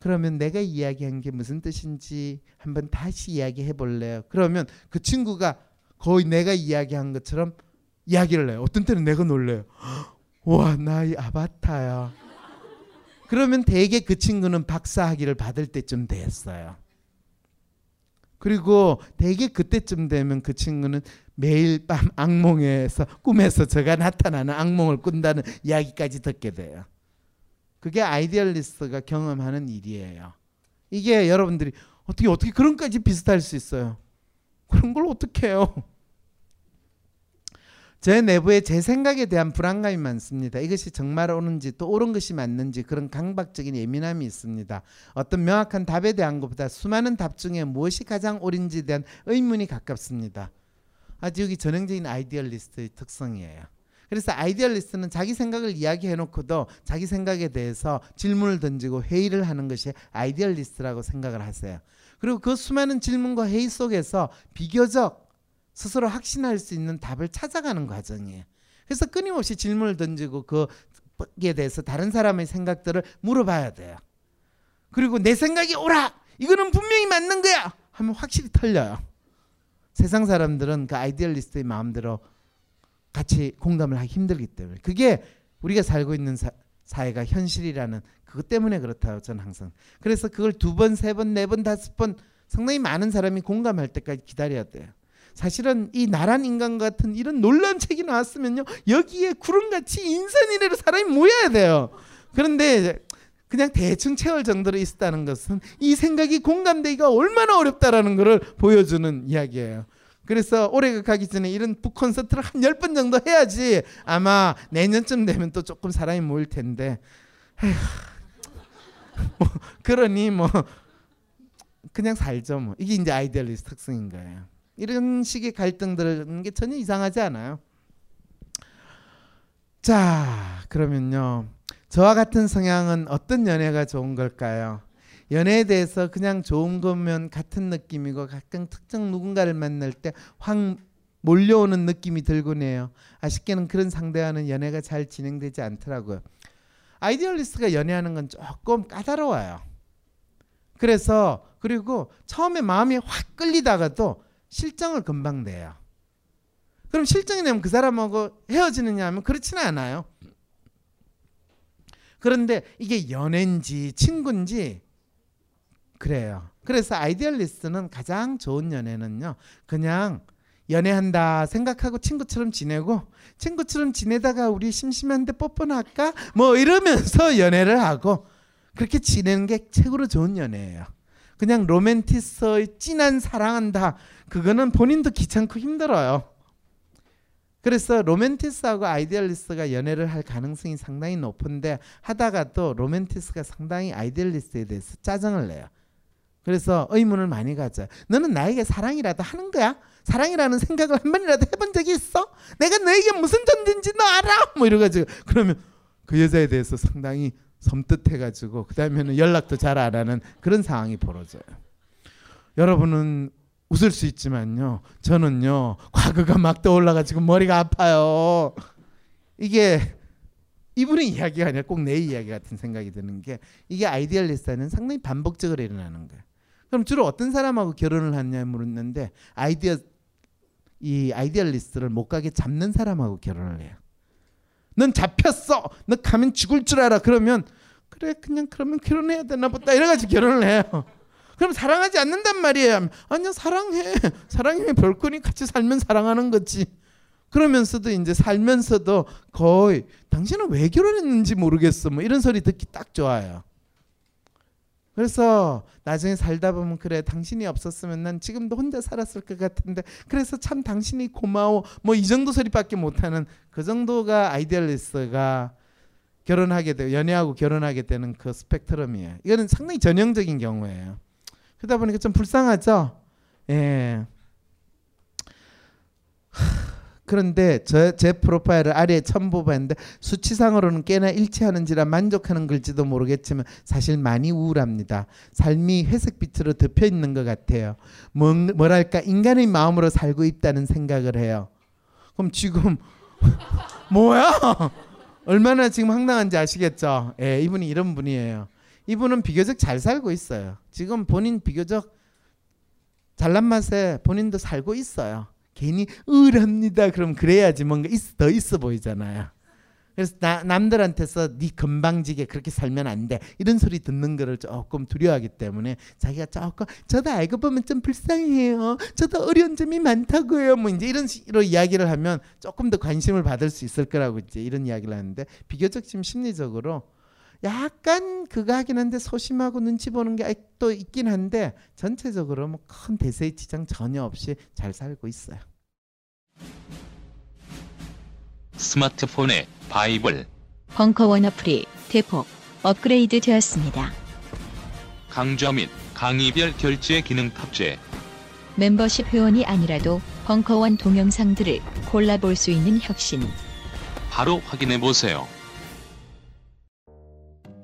그러면 내가 이야기한 게 무슨 뜻인지 한번 다시 이야기해 볼래요. 그러면 그 친구가 거의 내가 이야기한 것처럼 이야기를 해요. 어떤 때는 내가 놀래요. [GASPS] 와, 나이 아바타야. 그러면 대개 그 친구는 박사 학위를 받을 때쯤 됐어요. 그리고 대개 그때쯤 되면 그 친구는 매일 밤 악몽에서 꿈에서 제가 나타나는 악몽을 꾼다는 이야기까지 듣게 돼요. 그게 idealist가 경험하는 일이에요. 이게 여러분들이 어떻게 어떻게 그런까지 비슷할 수 있어요? 그런 걸 어떻게 해요? 제 내부에 제 생각에 대한 불안감이 많습니다. 이것이 정말 옳은지 또 옳은 것이 맞는지 그런 강박적인 예민함이 있습니다. 어떤 명확한 답에 대한 것보다 수많은 답 중에 무엇이 가장 옳은지에 대한 의문이 가깝습니다. 아주 여기 전형적인 idealist의 특성이에요. 그래서 idealist는 자기 생각을 이야기해 놓고도 자기 생각에 대해서 질문을 던지고 회의를 하는 것이 idealist라고 생각을 하세요. 그리고 그 수많은 질문과 회의 속에서 비교적 스스로 확신할 수 있는 답을 찾아가는 과정이에요. 그래서 끊임없이 질문을 던지고 그에 대해서 다른 사람의 생각들을 물어봐야 돼요. 그리고 내 생각이 옳아. 이거는 분명히 맞는 거야. 하면 확실히 틀려요. 세상 사람들은 그 아이디얼리스트의 마음대로 같이 공감을 하기 힘들기 때문에 그게 우리가 살고 있는 사, 사회가 현실이라는 그것 때문에 그렇다고 저는 항상 그래서 그걸 두 번, 세 번, 네 번, 다섯 번 상당히 많은 사람이 공감할 때까지 기다려야 돼요. 사실은 이 나란 인간 같은 이런 놀라운 책이 나왔으면요 여기에 구름같이 인산이래로 사람이 모여야 돼요. 그런데 그냥 대충 채울 정도로 있었다는 것은 이 생각이 공감되기가 얼마나 어렵다라는 것을 보여주는 이야기예요. 그래서 올해가 가기 전에 이런 북 콘서트를 한 열 번 정도 해야지 아마 내년쯤 되면 또 조금 사람이 모일 텐데 뭐 그러니 뭐 그냥 살죠 뭐 이게 이제 idealist 특성인 거예요. 이런 식의 갈등들은 게 전혀 이상하지 않아요. 자, 그러면요. 저와 같은 성향은 어떤 연애가 좋은 걸까요? 연애에 대해서 그냥 좋은 거면 같은 느낌이고 가끔 특정 누군가를 만날 때 확 몰려오는 느낌이 들곤 해요. 아쉽게는 그런 상대와는 연애가 잘 진행되지 않더라고요. 아이디얼리스트가 연애하는 건 조금 까다로워요. 그래서 그리고 처음에 마음이 확 끌리다가도 실정을 금방 내요. 그럼 실정이 되면 그 사람하고 헤어지느냐 하면 그렇지는 않아요. 그런데 이게 연애인지 친구인지 그래요. 그래서 idealist는 가장 좋은 연애는요. 그냥 연애한다 생각하고 친구처럼 지내고 친구처럼 지내다가 우리 심심한데 뽀뽀나 할까? 뭐 이러면서 [LAUGHS] 연애를 하고 그렇게 지내는 게 최고로 좋은 연애예요. 그냥 로맨티스트의 진한 사랑한다. 그거는 본인도 귀찮고 힘들어요. 그래서 로맨티스트하고 idealist가 연애를 할 가능성이 상당히 높은데 하다가 또 로맨티스트가 상당히 idealist에 대해서 짜증을 내요. 그래서 의문을 많이 가져. 너는 나에게 사랑이라도 하는 거야? 사랑이라는 생각을 한 번이라도 해본 적이 있어? 내가 너에게 무슨 존재인지 너 알아? 뭐 이래가지고 그러면 그 여자에 대해서 상당히 섬뜩해가지고 그 다음에는 연락도 잘 안 하는 그런 상황이 벌어져요. 여러분은 웃을 수 있지만요. 저는요. 과거가 막 떠올라가지고 머리가 아파요. 이게 이분의 이야기가 아니라 꼭 내 이야기 같은 생각이 드는 게 이게 idealist는 상당히 반복적으로 일어나는 거예요. 그럼 주로 어떤 사람하고 결혼을 하냐 물었는데 아이디어 이 idealist를 못 가게 잡는 사람하고 결혼을 해요. 넌 잡혔어. 너 가면 죽을 줄 알아. 그러면 그래 그냥 그러면 결혼해야 되나 보다 이래가지고 결혼을 해요. 그럼 사랑하지 않는단 말이에요. 아니야 사랑해. [LAUGHS] 사랑이 별거니 같이 살면 사랑하는 거지. 그러면서도 이제 살면서도 거의 당신은 왜 결혼했는지 모르겠어. 뭐 이런 소리 듣기 딱 좋아요. 그래서 나중에 살다 보면 그래 당신이 없었으면 난 지금도 혼자 살았을 것 같은데 그래서 참 당신이 고마워 뭐 이 정도 소리밖에 못하는 그 정도가 idealist가 결혼하게 되고 연애하고 결혼하게 되는 그 스펙트럼이에요. 이거는 상당히 전형적인 경우예요. 그러다 보니까 좀 불쌍하죠. 예. 그런데 저, 제 프로파일을 아래에 첨부했는데 수치상으로는 꽤나 일치하는지라 만족하는 글지도 모르겠지만 사실 많이 우울합니다. 삶이 회색빛으로 덮여 있는 것 같아요. 뭐, 뭐랄까 인간의 마음으로 살고 있다는 생각을 해요. 그럼 지금 [LAUGHS] 뭐야? 얼마나 지금 황당한지 아시겠죠? 예, 이분이 이런 분이에요. 이분은 비교적 잘 살고 있어요. 지금 본인 비교적 잘난 맛에 본인도 살고 있어요. 괜히 우울합니다. 그럼 그래야지 뭔가 있, 더 있어 보이잖아요. 그래서 나, 남들한테서 네 건방지게 그렇게 살면 안 돼. 이런 소리 듣는 거를 조금 두려워하기 때문에 자기가 조금 저도 알고 보면 좀 불쌍해요. 저도 어려운 점이 많다고요. 뭐 이제 이런 식으로 이야기를 하면 조금 더 관심을 받을 수 있을 거라고 이제 이런 이야기를 하는데 비교적 지금 심리적으로 약간 그거 하긴 한데 소심하고 눈치 보는 게 또 있긴 한데 전체적으로 뭐 큰 대세의 지장 전혀 없이 잘 살고 있어요. 스마트폰에 바이블, 벙커원 어플이 대폭 업그레이드 되었습니다. 강좌 및 강의별 결제 기능 탑재. 멤버십 회원이 아니라도 벙커원 동영상들을 골라볼 수 있는 혁신. 바로 확인해 보세요.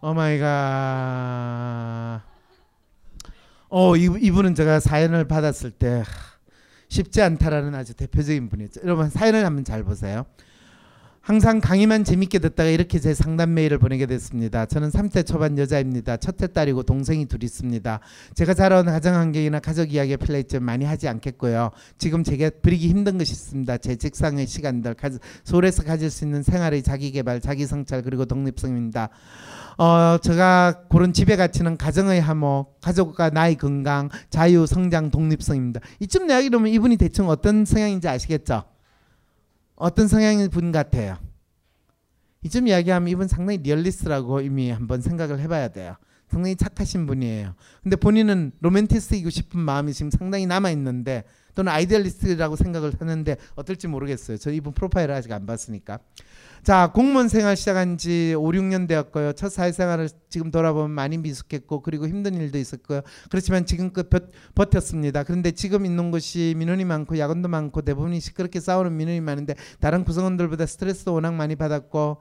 Oh my god. 어, 이, 이분은 제가 사연을 받았을 때 하, 쉽지 않다라는 아주 대표적인 분이죠. 여러분 사연을 한번 잘 보세요. 항상 강의만 재밌게 듣다가 이렇게 제 상담 메일을 보내게 됐습니다. 저는 3대 초반 여자입니다. 첫째 딸이고 동생이 둘 있습니다. 제가 자라온 가정 환경이나 가족 이야기에 플레이점 많이 하지 않겠고요. 지금 제게 버리기 힘든 것이 있습니다. 제 직상의 시간들, 서울에서 가질 수 있는 생활의 자기 개발, 자기 성찰 그리고 독립성입니다. 어, 제가 고른 집의 가치는 가정의 화목, 가족과 나의 건강, 자유, 성장, 독립성입니다. 이쯤 이야기 그러면 이분이 대충 어떤 성향인지 아시겠죠? 어떤 성향의 분 같아요? 이쯤 이야기하면 이분 상당히 리얼리스트라고 이미 한번 생각을 해봐야 돼요. 상당히 착하신 분이에요. 근데 본인은 로맨티스트이고 싶은 마음이 지금 상당히 남아 있는데 또는 idealist라고 생각을 하는데 어떨지 모르겠어요. 저 이분 프로파일을 아직 안 봤으니까. 자, 공무원 생활 시작한 지 5, 6년 되었고요. 첫 사회생활을 지금 돌아보면 많이 미숙했고 그리고 힘든 일도 있었고요. 그렇지만 지금껏 버, 버텼습니다. 그런데 지금 있는 곳이 민원이 많고 야근도 많고 대부분이 시끄럽게 싸우는 민원이 많은데 다른 구성원들보다 스트레스도 워낙 많이 받았고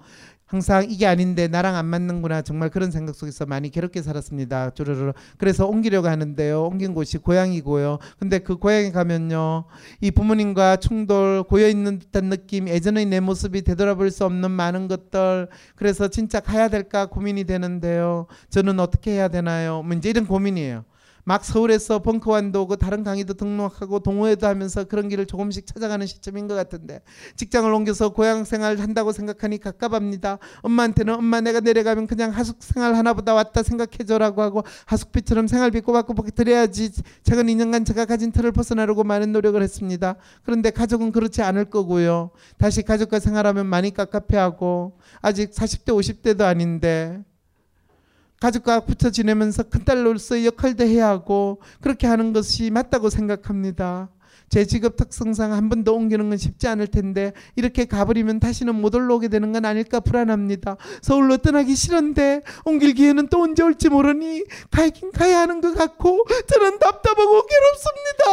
항상 이게 아닌데 나랑 안 맞는구나 정말 그런 생각 속에서 많이 괴롭게 살았습니다. 쪼르르 그래서 옮기려고 하는데요. 옮긴 곳이 고향이고요. 근데 그 고향에 가면요. 이 부모님과 충돌 고여 있는 듯한 느낌 예전의 내 모습이 되돌아볼 수 없는 많은 것들 그래서 진짜 가야 될까 고민이 되는데요. 저는 어떻게 해야 되나요? 뭐 이제 이런 고민이에요. 막 서울에서 벙커원도 오고 다른 강의도 등록하고 동호회도 하면서 그런 길을 조금씩 찾아가는 시점인 것 같은데 직장을 옮겨서 고향 생활 한다고 생각하니 갑갑합니다. 엄마한테는 엄마 내가 내려가면 그냥 하숙 생활 하나보다 왔다 생각해줘라고 하고 하숙비처럼 생활비 꼬박꼬박 드려야지 최근 2년간 제가 가진 틀을 벗어나려고 많은 노력을 했습니다. 그런데 가족은 그렇지 않을 거고요. 다시 가족과 생활하면 많이 깝깝해하고 아직 40대 50대도 아닌데 가족과 붙어 지내면서 큰딸로서 역할도 해야 하고 그렇게 하는 것이 맞다고 생각합니다. 제 직업 특성상 한 번 더 옮기는 건 쉽지 않을 텐데 이렇게 가버리면 다시는 못 올라오게 되는 건 아닐까 불안합니다. 서울로 떠나기 싫은데 옮길 기회는 또 언제 올지 모르니 가긴 가야 하는 것 같고 저는 답답하고 괴롭습니다.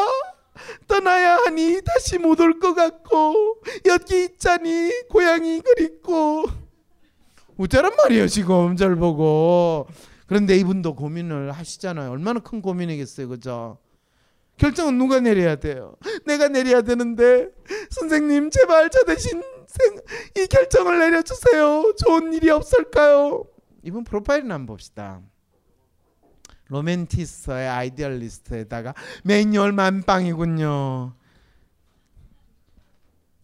떠나야 하니 다시 못 올 것 같고 여기 있자니 고향이 그립고 우짜란 말이에요 지금 절 보고. 그런데 이분도 고민을 하시잖아요. 얼마나 큰 고민이겠어요 그죠? 결정은 누가 내려야 돼요? 내가 내려야 되는데 선생님 제발 저 대신 생, 이 결정을 내려주세요. 좋은 일이 없을까요? 이분 프로파일이나 한번 봅시다. 로맨티스트의 idealist에다가 매뉴얼 만빵이군요.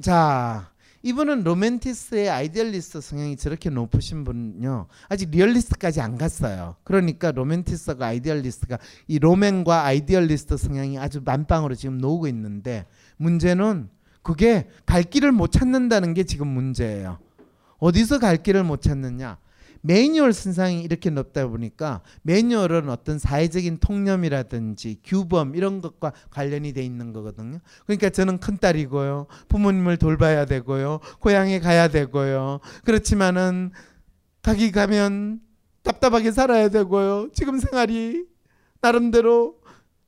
자 이분은 로맨티스트의 idealist 성향이 저렇게 높으신 분은요 아직 리얼리스트까지 안 갔어요. 그러니까 로맨티스트가 idealist가 이 로맨과 idealist 성향이 아주 만빵으로 지금 높고 있는데 문제는 그게 갈 길을 못 찾는다는 게 지금 문제예요. 어디서 갈 길을 못 찾느냐? 매뉴얼 선상이 이렇게 높다 보니까 매뉴얼은 어떤 사회적인 통념이라든지 규범 이런 것과 관련이 돼 있는 거거든요. 그러니까 저는 큰 딸이고요. 부모님을 돌봐야 되고요. 고향에 가야 되고요. 그렇지만은 가기 가면 답답하게 살아야 되고요. 지금 생활이 나름대로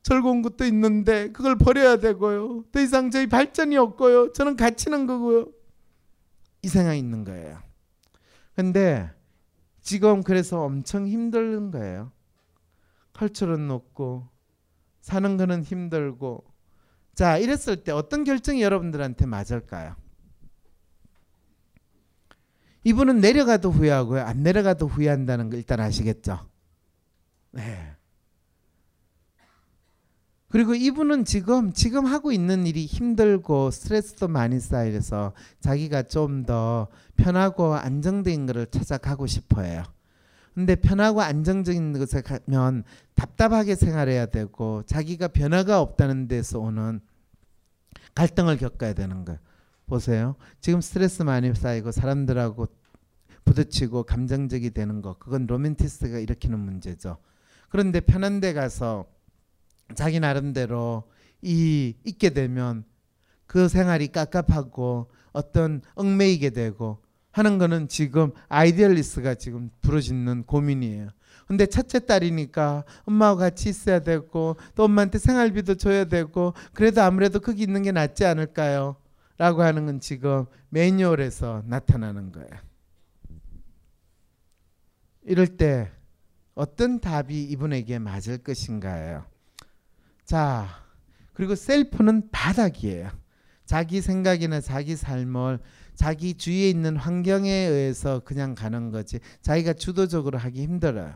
즐거운 것도 있는데 그걸 버려야 되고요. 더 이상 저희 발전이 없고요. 저는 갇히는 거고요. 이 생각이 있는 거예요. 근데 지금 그래서 엄청 힘든 거예요. 컬처는 높고 사는 거는 힘들고 자 이랬을 때 어떤 결정이 여러분들한테 맞을까요? 이분은 내려가도 후회하고요. 안 내려가도 후회한다는 거 일단 아시겠죠? 네. 그리고 이분은 지금 지금 하고 있는 일이 힘들고 스트레스도 많이 쌓여서 자기가 좀 더 편하고 안정된 것을 찾아가고 싶어해요. 근데 편하고 안정적인 것에 가면 답답하게 생활해야 되고 자기가 변화가 없다는 데서 오는 갈등을 겪어야 되는 거예요. 보세요. 지금 스트레스 많이 쌓이고 사람들하고 부딪히고 감정적이 되는 거 그건 로맨티스트가 일으키는 문제죠. 그런데 편한 데 가서 자기 나름대로 이 있게 되면 그 생활이 깝깝하고 어떤 얽매이게 되고 하는 거는 지금 idealist가 지금 부르짖는 고민이에요. 근데 첫째 딸이니까 엄마와 같이 있어야 되고 또 엄마한테 생활비도 줘야 되고 그래도 아무래도 거기 있는 게 낫지 않을까요? 라고 하는 건 지금 매뉴얼에서 나타나는 거예요. 이럴 때 어떤 답이 이분에게 맞을 것인가요? 자, 그리고 셀프는 바닥이에요. 자기 생각이나 자기 삶을 자기 주위에 있는 환경에 의해서 그냥 가는 거지 자기가 주도적으로 하기 힘들어요.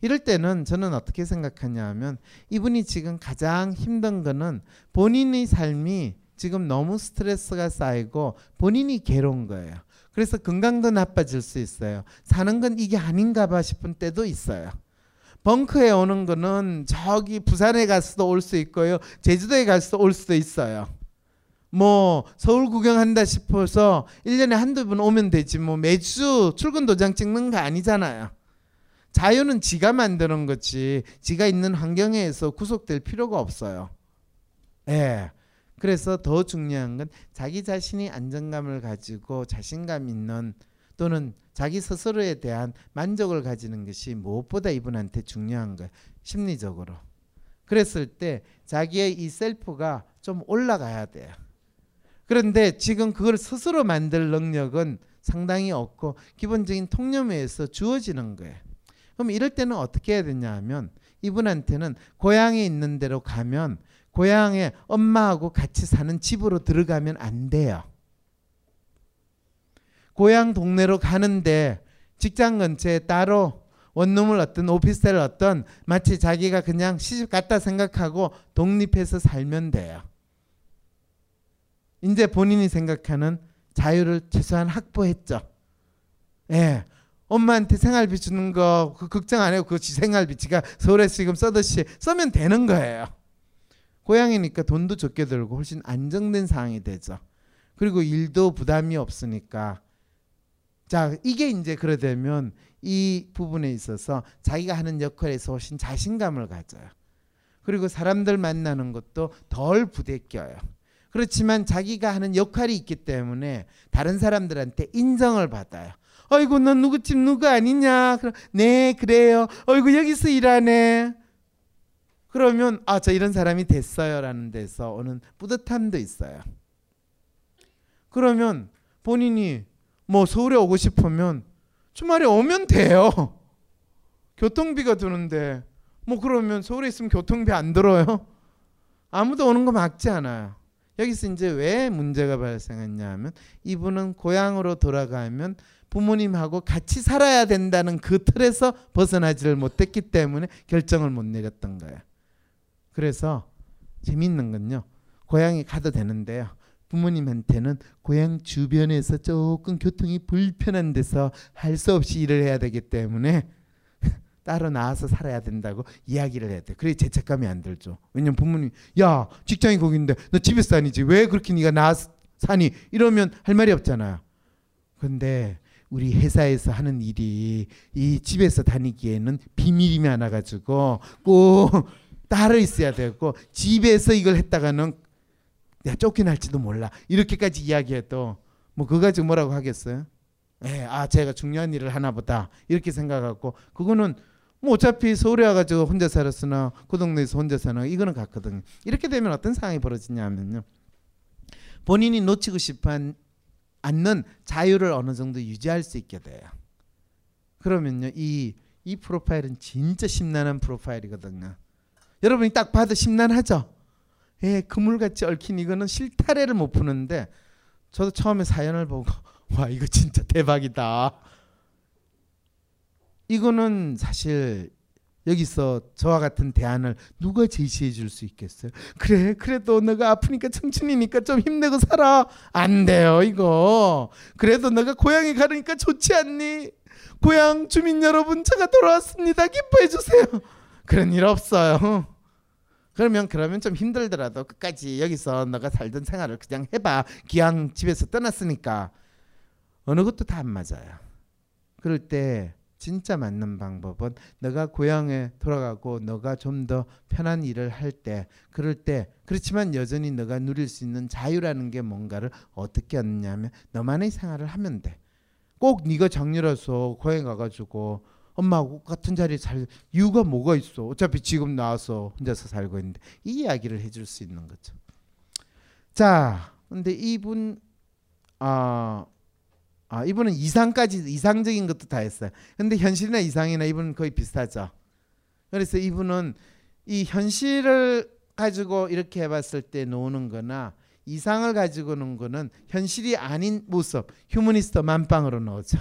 이럴 때는 저는 어떻게 생각하냐 하면 이분이 지금 가장 힘든 거는 본인의 삶이 지금 너무 스트레스가 쌓이고 본인이 괴로운 거예요. 그래서 건강도 나빠질 수 있어요. 사는 건 이게 아닌가 봐 싶은 때도 있어요. 벙커에 오는 거는 저기 부산에 갔어도 올 수 있고요. 제주도에 갔어도 올 수도 있어요. 뭐 서울 구경한다 싶어서 1년에 한두 번 오면 되지 뭐 매주 출근 도장 찍는 거 아니잖아요. 자유는 지가 만드는 거지 지가 있는 환경에서 구속될 필요가 없어요. 예. 그래서 더 중요한 건 자기 자신이 안정감을 가지고 자신감 있는 또는 자기 스스로에 대한 만족을 가지는 것이 무엇보다 이분한테 중요한 거예요. 심리적으로. 그랬을 때 자기의 이 셀프가 좀 올라가야 돼요. 그런데 지금 그걸 스스로 만들 능력은 상당히 없고 기본적인 통념에서 주어지는 거예요. 그럼 이럴 때는 어떻게 해야 되냐 하면 이분한테는 고향에 있는 데로 가면 고향에 엄마하고 같이 사는 집으로 들어가면 안 돼요. 고향 동네로 가는데 직장 근처에 따로 원룸을 어떤 오피스텔 어떤 마치 자기가 그냥 시집 갔다 생각하고 독립해서 살면 돼요. 이제 본인이 생각하는 자유를 최소한 확보했죠. 예. 엄마한테 생활비 주는 거그 걱정 안 해요. 그 생활비 지가 서울에서 지금 써듯이 쓰면 되는 거예요. 고향이니까 돈도 적게 들고 훨씬 안정된 상황이 되죠. 그리고 일도 부담이 없으니까 자 이게 이제 그래 되면 이 부분에 있어서 자기가 하는 역할에서 훨씬 자신감을 가져요. 그리고 사람들 만나는 것도 덜 부대껴요. 그렇지만 자기가 하는 역할이 있기 때문에 다른 사람들한테 인정을 받아요. 어이구 넌 누구 집 누구 아니냐? 그럼 네 그래요. 어이구 여기서 일하네. 그러면 아 저 이런 사람이 됐어요라는 데서 오는 뿌듯함도 있어요. 그러면 본인이 뭐 서울에 오고 싶으면 주말에 오면 돼요. [LAUGHS] 교통비가 드는데 뭐 그러면 서울에 있으면 교통비 안 들어요? 아무도 오는 거 막지 않아요. 여기서 이제 왜 문제가 발생했냐면 이분은 고향으로 돌아가면 부모님하고 같이 살아야 된다는 그 틀에서 벗어나지를 못했기 때문에 결정을 못 내렸던 거예요. 그래서 재밌는 건요. 고향에 가도 되는데요. 부모님한테는 고향 주변에서 조금 교통이 불편한 데서 할 수 없이 일을 해야 되기 때문에 [LAUGHS] 따로 나와서 살아야 된다고 이야기를 해야 돼. 그래 죄책감이 안 들죠. 왜냐면 부모님 야 직장이 거긴데 너 집에서 다니지 왜 그렇게 네가 나 사니 이러면 할 말이 없잖아요. 근데 우리 회사에서 하는 일이 이 집에서 다니기에는 비밀이 많아가지고 꼭 따로 있어야 되고 집에서 이걸 했다가는 내가 쫓겨날지도 몰라 이렇게까지 이야기해도 뭐 그거 가지고 뭐라고 하겠어요? 예, 아 제가 중요한 일을 하나 보다 이렇게 생각하고 그거는 뭐 어차피 서울에 와가지고 혼자 살았으나 그 동네에서 혼자 사나 이거는 같거든요. 이렇게 되면 어떤 상황이 벌어지냐면요. 본인이 놓치고 싶어 않는 자유를 어느 정도 유지할 수 있게 돼요. 그러면요 이, 이 프로파일은 진짜 심란한 프로파일이거든요. 여러분이 딱 봐도 심란하죠? 예, 그물같이 얽힌 이거는 실타래를 못 푸는데 저도 처음에 사연을 보고 [LAUGHS] 와 이거 진짜 대박이다. 이거는 사실 여기서 저와 같은 대안을 누가 제시해 줄 수 있겠어요? 그래, 그래도 너가 아프니까 청춘이니까 좀 힘내고 살아. 안 돼요, 이거. 그래도 너가 고향에 가니까 좋지 않니? 고향 주민 여러분, 제가 돌아왔습니다. 기뻐해 주세요. 그런 일 없어요. 그러면 그러면 좀 힘들더라도 끝까지 여기서 너가 살던 생활을 그냥 해봐. 기왕 집에서 떠났으니까 어느 것도 다 안 맞아요. 그럴 때 진짜 맞는 방법은 너가 고향에 돌아가고 너가 좀 더 편한 일을 할 때 그럴 때 그렇지만 여전히 너가 누릴 수 있는 자유라는 게 뭔가를 어떻게 얻느냐면 너만의 생활을 하면 돼. 꼭 네가 장녀라서 고향 가가지고 엄마하고 같은 자리에 살 이유가 뭐가 있어? 어차피 지금 나와서 혼자서 살고 있는데 이 이야기를 해줄 수 있는 거죠. 자, 근데 이분 아 아, 이분은 이상까지 이상적인 것도 다 했어요. 근데 현실이나 이상이나 이분은 거의 비슷하죠. 그래서 이분은 이 현실을 가지고 이렇게 해봤을 때 노는 거나 이상을 가지고 노는 거는 현실이 아닌 모습 휴머니스트 만빵으로 나오죠.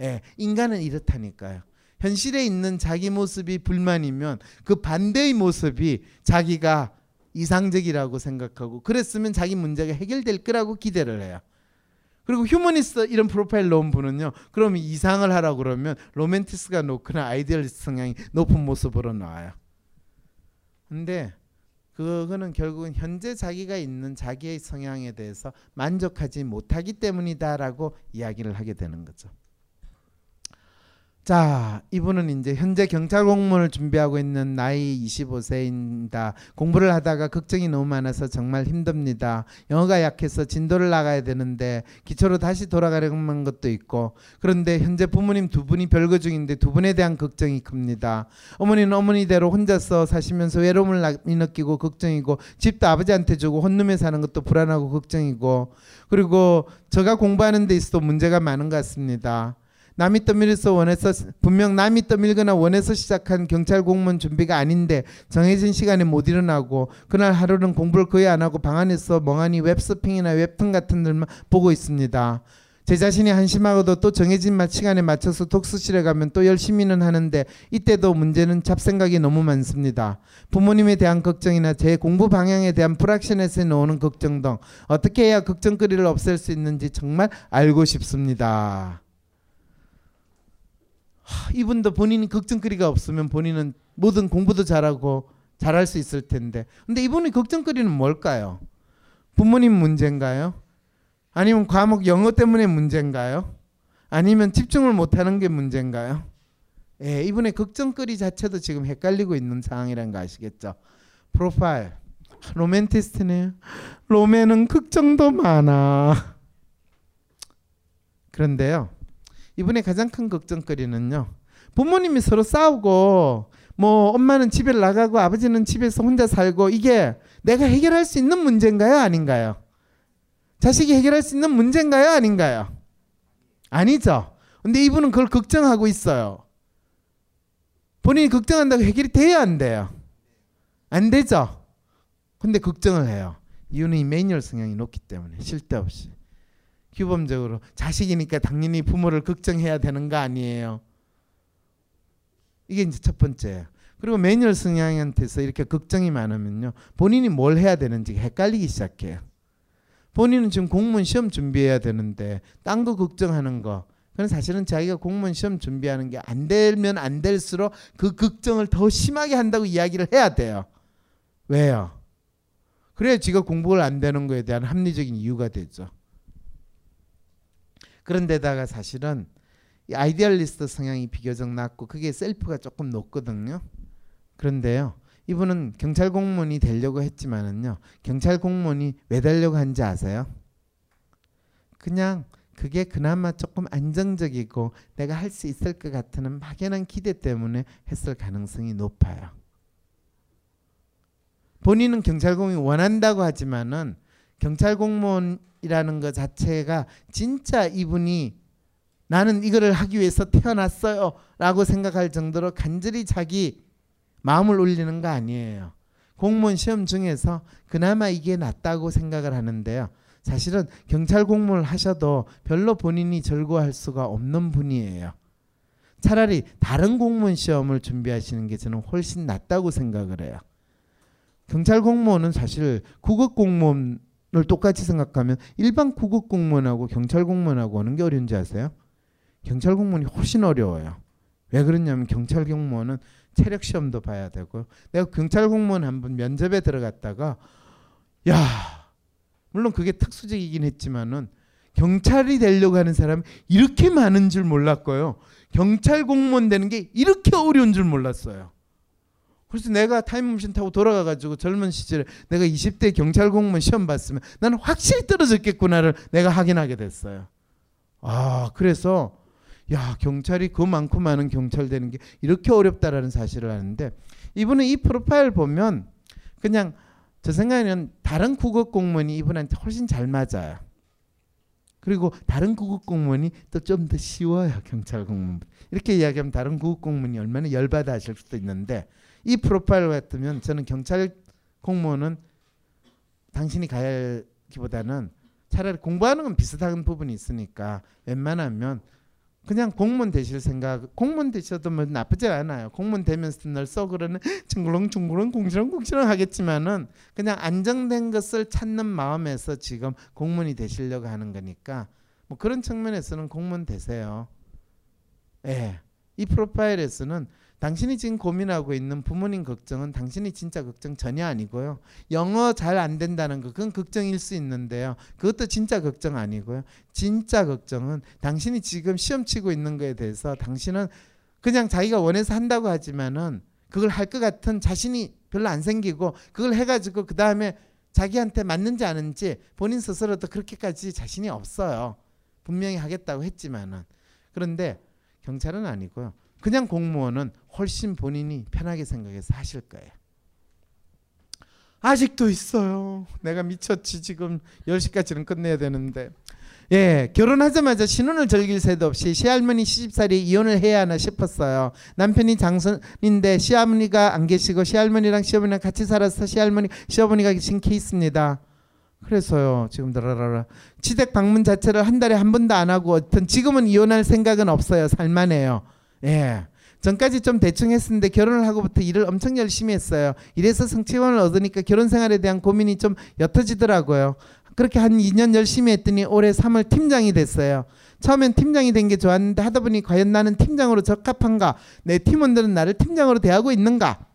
예, 인간은 이렇다니까요. 현실에 있는 자기 모습이 불만이면 그 반대의 모습이 자기가 이상적이라고 생각하고 그랬으면 자기 문제가 해결될 거라고 기대를 해요. 그리고 휴머니스트 이런 프로파일 높은 분은요. 그럼 이상을 하라고 그러면 로맨티스트가 높거나 idealist 성향이 높은 모습으로 나와요. 근데 그거는 결국은 현재 자기가 있는 자기의 성향에 대해서 만족하지 못하기 때문이다라고 이야기를 하게 되는 거죠. 자, 이분은 이제 현재 경찰 공무원을 준비하고 있는 나이 25세입니다. 공부를 하다가 걱정이 너무 많아서 정말 힘듭니다. 영어가 약해서 진도를 나가야 되는데 기초로 다시 돌아가려는 것도 있고 그런데 현재 부모님 두 분이 별거 중인데 두 분에 대한 걱정이 큽니다. 어머니는 어머니대로 혼자서 사시면서 외로움을 느끼고 걱정이고 집도 아버지한테 주고 혼룸에 사는 것도 불안하고 걱정이고 그리고 제가 공부하는 데 있어도 문제가 많은 것 같습니다. 남이 떠밀어서 원해서 분명 남이 떠밀거나 원해서 시작한 경찰 공무원 준비가 아닌데 정해진 시간에 못 일어나고 그날 하루는 공부를 거의 안 하고 방 안에서 멍하니 웹서핑이나 웹툰 같은 들만 보고 있습니다. 제 자신이 한심하고도 또 정해진 시간에 맞춰서 독서실에 가면 또 열심히는 하는데 이때도 문제는 잡생각이 너무 많습니다. 부모님에 대한 걱정이나 제 공부 방향에 대한 불확신에서 나오는 걱정 등 어떻게 해야 걱정거리를 없앨 수 있는지 정말 알고 싶습니다. 하, 이분도 본인이 걱정거리가 없으면 본인은 뭐든 공부도 잘하고 잘할 수 있을 텐데 근데 이분의 걱정거리는 뭘까요? 부모님 문제인가요? 아니면 과목 영어 때문에 문제인가요? 아니면 집중을 못하는 게 문제인가요? 예, 이분의 걱정거리 자체도 지금 헷갈리고 있는 상황이라는 거 아시겠죠? 프로파일 로맨티스트네요. 로맨은 걱정도 많아. 그런데요. 이분의 가장 큰 걱정거리는요. 부모님이 서로 싸우고 뭐 엄마는 집에 나가고 아버지는 집에서 혼자 살고 이게 내가 해결할 수 있는 문제인가요? 아닌가요? 자식이 해결할 수 있는 문제인가요? 아닌가요? 아니죠. 근데 이분은 그걸 걱정하고 있어요. 본인이 걱정한다고 해결이 돼야 안 돼요. 안 되죠. 근데 걱정을 해요. 이유는 이 매뉴얼 성향이 높기 때문에 쉴 데 없이. 규범적으로 자식이니까 당연히 부모를 걱정해야 되는 거 아니에요. 이게 이제 첫 번째. 그리고 매뉴얼 성향한테서 이렇게 걱정이 많으면요. 본인이 뭘 해야 되는지 헷갈리기 시작해요. 본인은 지금 공무원 시험 준비해야 되는데 딴 거 걱정하는 거. 그건 사실은 자기가 공무원 시험 준비하는 게 안 되면 안 될수록 그 걱정을 더 심하게 한다고 이야기를 해야 돼요. 왜요? 그래야 지가 공부를 안 되는 거에 대한 합리적인 이유가 되죠. 그런데다가 사실은 이 idealist 성향이 비교적 낮고 그게 셀프가 조금 높거든요. 그런데요. 이분은 경찰 공무원이 되려고 했지만은요. 경찰 공무원이 왜 되려고 한지 아세요? 그냥 그게 그나마 조금 안정적이고 내가 할 수 있을 것 같은 막연한 기대 때문에 했을 가능성이 높아요. 본인은 경찰 공무원이 원한다고 하지만은 경찰 공무원이라는 것 자체가 진짜 이분이 나는 이거를 하기 위해서 태어났어요 라고 생각할 정도로 간절히 자기 마음을 올리는 거 아니에요. 공무원 시험 중에서 그나마 이게 낫다고 생각을 하는데요. 사실은 경찰 공무원을 하셔도 별로 본인이 즐거워할 수가 없는 분이에요. 차라리 다른 공무원 시험을 준비하시는 게 저는 훨씬 낫다고 생각을 해요. 경찰 공무원은 사실 국어 공무원 을 똑같이 생각하면 일반 국어 공무원하고 경찰 공무원하고 어느 게 어려운지 아세요? 경찰 공무원이 훨씬 어려워요. 왜 그러냐면 경찰 공무원은 체력 시험도 봐야 되고 내가 경찰 공무원 한 번 면접에 들어갔다가 야 물론 그게 특수직이긴 했지만은 경찰이 되려고 하는 사람이 이렇게 많은 줄 몰랐고요. 경찰 공무원 되는 게 이렇게 어려운 줄 몰랐어요. 그래서 내가 타임머신 타고 돌아가가지고 젊은 시절에 내가 20대 경찰 공무원 시험 봤으면 나는 확실히 떨어졌겠구나를 내가 확인하게 됐어요. 아 그래서 야 경찰이 그 많고 많은 경찰 되는 게 이렇게 어렵다라는 사실을 아는데 이분은 이 프로파일 보면 그냥 저 생각에는 다른 국어 공무원이 이분한테 훨씬 잘 맞아요. 그리고 다른 국어 공무원이 또 좀 더 쉬워요 경찰 공무원. 이렇게 이야기하면 다른 국어 공무원이 얼마나 열받아 하실 수도 있는데 이 프로파일 같으면 저는 경찰 공무원은 당신이 가야기보다는 차라리 공부하는 건 비슷한 부분이 있으니까 웬만하면 그냥 공무원 되실 생각 공무원 되셔도 뭐 나쁘지 않아요 공무원 되면서 늘 썩으로는 징그렁 징그렁 공시렁 공시렁 하겠지만은 그냥 안정된 것을 찾는 마음에서 지금 공무원이 되시려고 하는 거니까 뭐 그런 측면에서는 공무원 되세요 예. 이 프로파일에서는 당신이 지금 고민하고 있는 부모님 걱정은 당신이 진짜 걱정 전혀 아니고요. 영어 잘 안 된다는 거 그건 걱정일 수 있는데요. 그것도 진짜 걱정 아니고요. 진짜 걱정은 당신이 지금 시험 치고 있는 거에 대해서 당신은 그냥 자기가 원해서 한다고 하지만은 그걸 할 것 같은 자신이 별로 안 생기고 그걸 해가지고 그 다음에 자기한테 맞는지 아는지 본인 스스로도 그렇게까지 자신이 없어요. 분명히 하겠다고 했지만은 그런데 경찰은 아니고요. 그냥 공무원은 훨씬 본인이 편하게 생각해서 하실 거예요. 아직도 있어요. 내가 미쳤지 지금 10시까지는 끝내야 되는데. 예, 결혼하자마자 신혼을 즐길 새도 없이 시할머니 시집살이 이혼을 해야 하나 싶었어요. 남편이 장선인데 시어머니가 안 계시고 시할머니랑 시어머니랑 같이 살아서 시할머니 시어머니가 계신 케이스입니다. 그래서요 지금 드라라라 치댁 방문 자체를 한 달에 한 번도 안 하고 어떤 지금은 이혼할 생각은 없어요 살만해요 예. 전까지 좀 대충 했었는데 결혼을 하고부터 일을 엄청 열심히 했어요. 이래서 성취원을 얻으니까 결혼 생활에 대한 고민이 좀 옅어지더라고요. 그렇게 한 2년 열심히 했더니 올해 3월 팀장이 됐어요. 처음엔 팀장이 된 게 좋았는데 하다 보니 과연 나는 팀장으로 적합한가? 내 팀원들은 나를 팀장으로 대하고 있는가?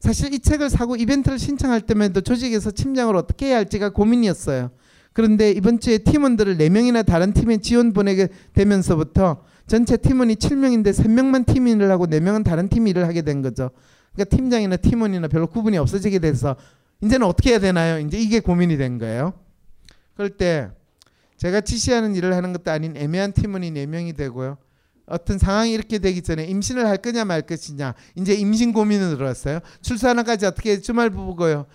사실 이 책을 사고 이벤트를 신청할 때에도 조직에서 팀장을 어떻게 해야 할지가 고민이었어요. 그런데 이번 주에 팀원들을 4명이나 다른 팀에 지원 보내게 되면서부터 전체 팀원이 7명인데 3명만 팀 일을 하고 4명은 다른 팀 일을 하게 된 거죠. 그러니까 팀장이나 팀원이나 별로 구분이 없어지게 돼서 이제는 어떻게 해야 되나요? 이제 이게 고민이 된 거예요. 그럴 때 제가 지시하는 일을 하는 것도 아닌 애매한 팀원이 4명이 되고요. 어떤 상황이 이렇게 되기 전에 임신을 할 거냐 말 것이냐 이제 임신 고민을 들었어요. 출산까지 어떻게 주말 부부고요.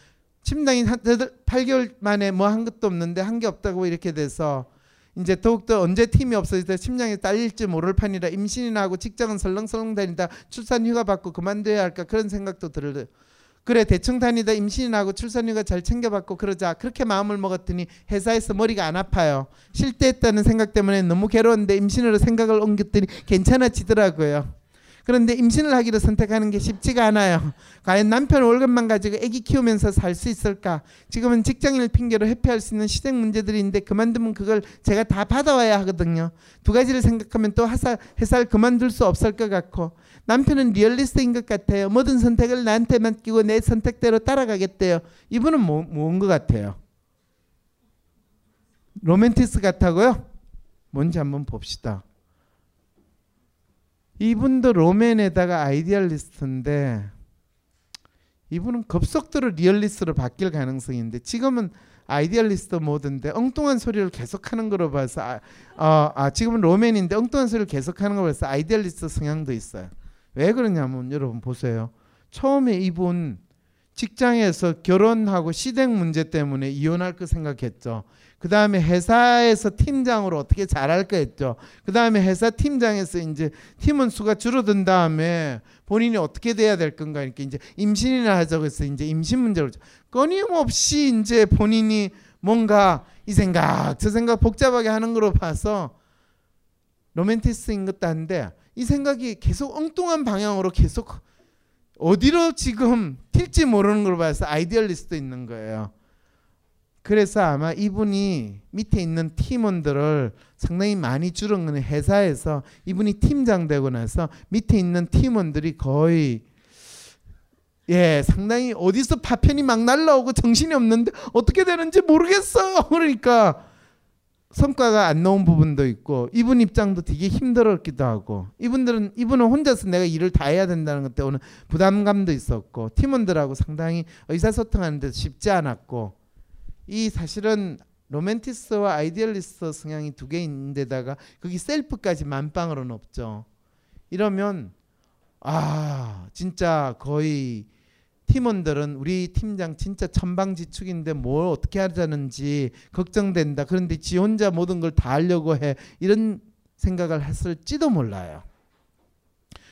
침당이 한 8개월 만에 뭐 한 것도 없는데 한 게 없다고 이렇게 돼서 이제 더욱더 언제 팀이 없어질 때 심장이 딸릴지 모를 판이라 임신이나 하고 직장은 설렁설렁 다니다 출산 휴가 받고 그만둬야 할까 그런 생각도 들어요. 그래 대충 다니다 임신이 나고 출산 휴가 잘 챙겨받고 그러자 그렇게 마음을 먹었더니 회사에서 머리가 안 아파요. 쉴때 했다는 생각 때문에 너무 괴로운데 임신으로 생각을 옮겼더니 괜찮아지더라고요. 그런데 임신을 하기로 선택하는 게 쉽지가 않아요. 과연 남편 월급만 가지고 아기 키우면서 살 수 있을까? 지금은 직장인을 핑계로 회피할 수 있는 시댁 문제들인데 그만두면 그걸 제가 다 받아와야 하거든요. 두 가지를 생각하면 또 회사, 회사를 그만둘 수 없을 것 같고 남편은 리얼리스트인 것 같아요. 모든 선택을 나한테 맡기고 내 선택대로 따라가겠대요. 이분은 뭐, 뭔 것 같아요? 로맨티스트 같다고요? 뭔지 한번 봅시다. 이분도 로맨에다가 idealist인데 이분은 급속도로 리얼리스트로 바뀔 가능성인데 지금은 idealist 모드인데 엉뚱한 소리를 계속하는 거로 봐서 아, 어, 아 지금은 로맨인데 엉뚱한 소리를 계속하는 거 봐서 idealist 성향도 있어요. 왜 그러냐면 여러분 보세요. 처음에 이분 직장에서 결혼하고 시댁 문제 때문에 이혼할 거 생각했죠. 그 다음에 회사에서 팀장으로 어떻게 잘할까 했죠. 그 다음에 회사 팀장에서 이제 팀원 수가 줄어든 다음에 본인이 어떻게 돼야 될 건가 이렇게 이제 임신이나 하자고 해서 이제 임신 문제로 끊임없이 이제 본인이 뭔가 이 생각 저 생각 복잡하게 하는 거로 봐서 로맨티스트인 것도 한데 이 생각이 계속 엉뚱한 방향으로 계속 어디로 지금 튈지 모르는 걸 봐서 idealist 있는 거예요. 그래서 아마 이분이 밑에 있는 팀원들을 상당히 많이 줄은 거는 회사에서 이분이 팀장 되고 나서 밑에 있는 팀원들이 거의 예 상당히 어디서 파편이 막 날라오고 정신이 없는데 어떻게 되는지 모르겠어 [LAUGHS] 그러니까 성과가 안 나온 부분도 있고 이분 입장도 되게 힘들었기도 하고 이분들은 이분은 혼자서 내가 일을 다 해야 된다는 것 때문에 부담감도 있었고 팀원들하고 상당히 의사소통하는데 쉽지 않았고 이 사실은 로맨티스트와 idealist 성향이 두 개인데다가 거기 self까지 만빵으로 높죠. 이러면 아 진짜 거의 팀원들은 우리 팀장 진짜 천방지축인데 뭘 어떻게 하자는지 걱정된다. 그런데 지 혼자 모든 걸 다 하려고 해. 이런 생각을 했을지도 몰라요.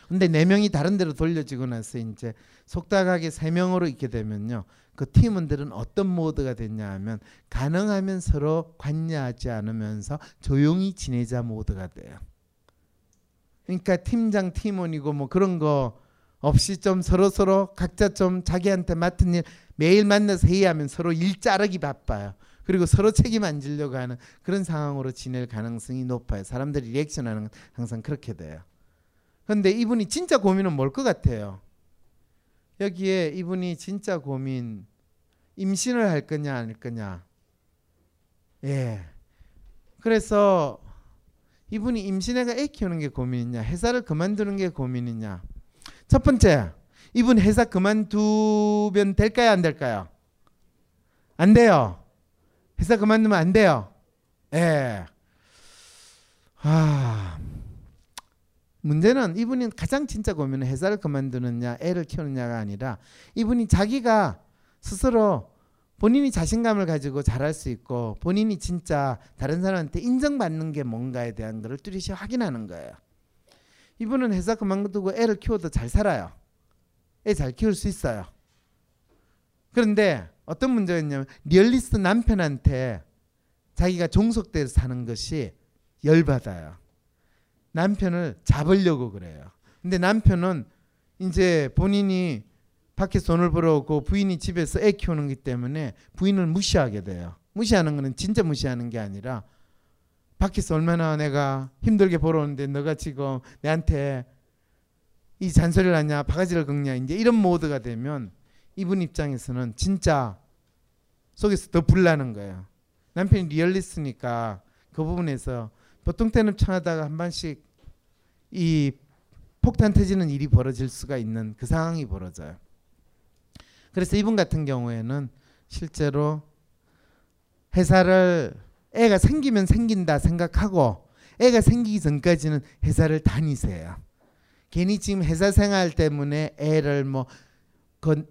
근데 네 명이 다른 데로 돌려지고 나서 이제 속닥하게 세 명으로 있게 되면요. 그 팀원들은 어떤 모드가 됐냐 하면 가능하면 서로 관여하지 않으면서 조용히 지내자 모드가 돼요. 그러니까 팀장 팀원이고 뭐 그런 거 없이 좀 서로 서로 각자 좀 자기한테 맡은 일 매일 만나서 회의하면 서로 일 자르기 바빠요. 그리고 서로 책임 안 지려고 하는 그런 상황으로 지낼 가능성이 높아요. 사람들이 리액션하는 건 항상 그렇게 돼요. 그런데 이분이 진짜 고민은 뭘 것 같아요? 여기에 이분이 진짜 고민 임신을 할 거냐 아닐 거냐. 예. 그래서 이분이 임신해가 애 키우는 게 고민이냐, 회사를 그만두는 게 고민이냐. 첫 번째, 이분 회사 그만두면 될까요, 안 될까요? 안 돼요. 회사 그만두면 안 돼요. 예. 아. 문제는 이분이 가장 진짜 고민은 회사를 그만두느냐, 애를 키우느냐가 아니라 이분이 자기가 스스로 본인이 자신감을 가지고 잘할 수 있고 본인이 진짜 다른 사람한테 인정받는 게 뭔가에 대한 것을 뚜렷이 확인하는 거예요. 이분은 회사 그만두고 애를 키워도 잘 살아요. 애 잘 키울 수 있어요. 그런데 어떤 문제가 있냐면 리얼리스트 남편한테 자기가 종속돼서 사는 것이 열받아요. 남편을 잡으려고 그래요. 근데 남편은 이제 본인이 밖에 돈을 벌어오고 부인이 집에서 애 키우는 기 때문에 부인을 무시하게 돼요. 무시하는 거는 진짜 무시하는 게 아니라 밖에서 얼마나 내가 힘들게 벌어오는데 너가 지금 내한테 이 잔소리를 하냐 바가지를 긁냐 이제 이런 모드가 되면 이분 입장에서는 진짜 속에서 더 불나는 거예요. 남편이 리얼리스니까 그 부분에서 보통 때는 청하다가 한 번씩 이 폭탄 터지는 일이 벌어질 수가 있는 그 상황이 벌어져요. 그래서 이분 같은 경우에는 실제로 회사를 애가 생기면 생긴다 생각하고 애가 생기기 전까지는 회사를 다니세요. 괜히 지금 회사 생활 때문에 애를 뭐 건,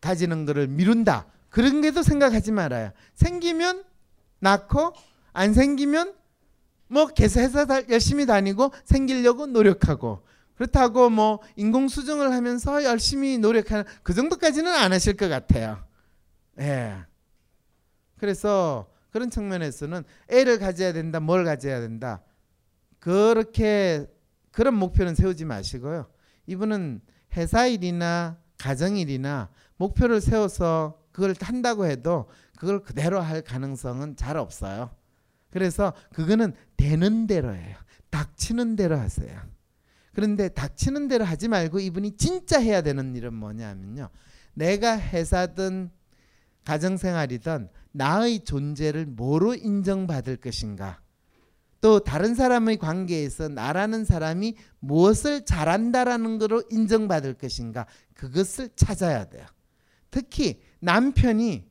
가지는 거를 미룬다. 그런 게도 생각하지 말아요. 생기면 낳고 안 생기면 뭐 계속 회사 다, 열심히 다니고 생기려고 노력하고 그렇다고 뭐 인공 수정을 하면서 열심히 노력하는 그 정도까지는 안 하실 것 같아요. 예. 그래서 그런 측면에서는 애를 가져야 된다, 뭘 가져야 된다. 그렇게 그런 목표는 세우지 마시고요. 이분은 회사 일이나 가정 일이나 목표를 세워서 그걸 한다고 해도 그걸 그대로 할 가능성은 잘 없어요. 그래서 그거는 되는 대로예요. 닥치는 대로 하세요. 그런데 닥치는 대로 하지 말고 이분이 진짜 해야 되는 일은 뭐냐면요. 내가 회사든 가정생활이든 나의 존재를 뭐로 인정받을 것인가. 또 다른 사람의 관계에서 나라는 사람이 무엇을 잘한다라는 것으로 인정받을 것인가. 그것을 찾아야 돼요. 특히 남편이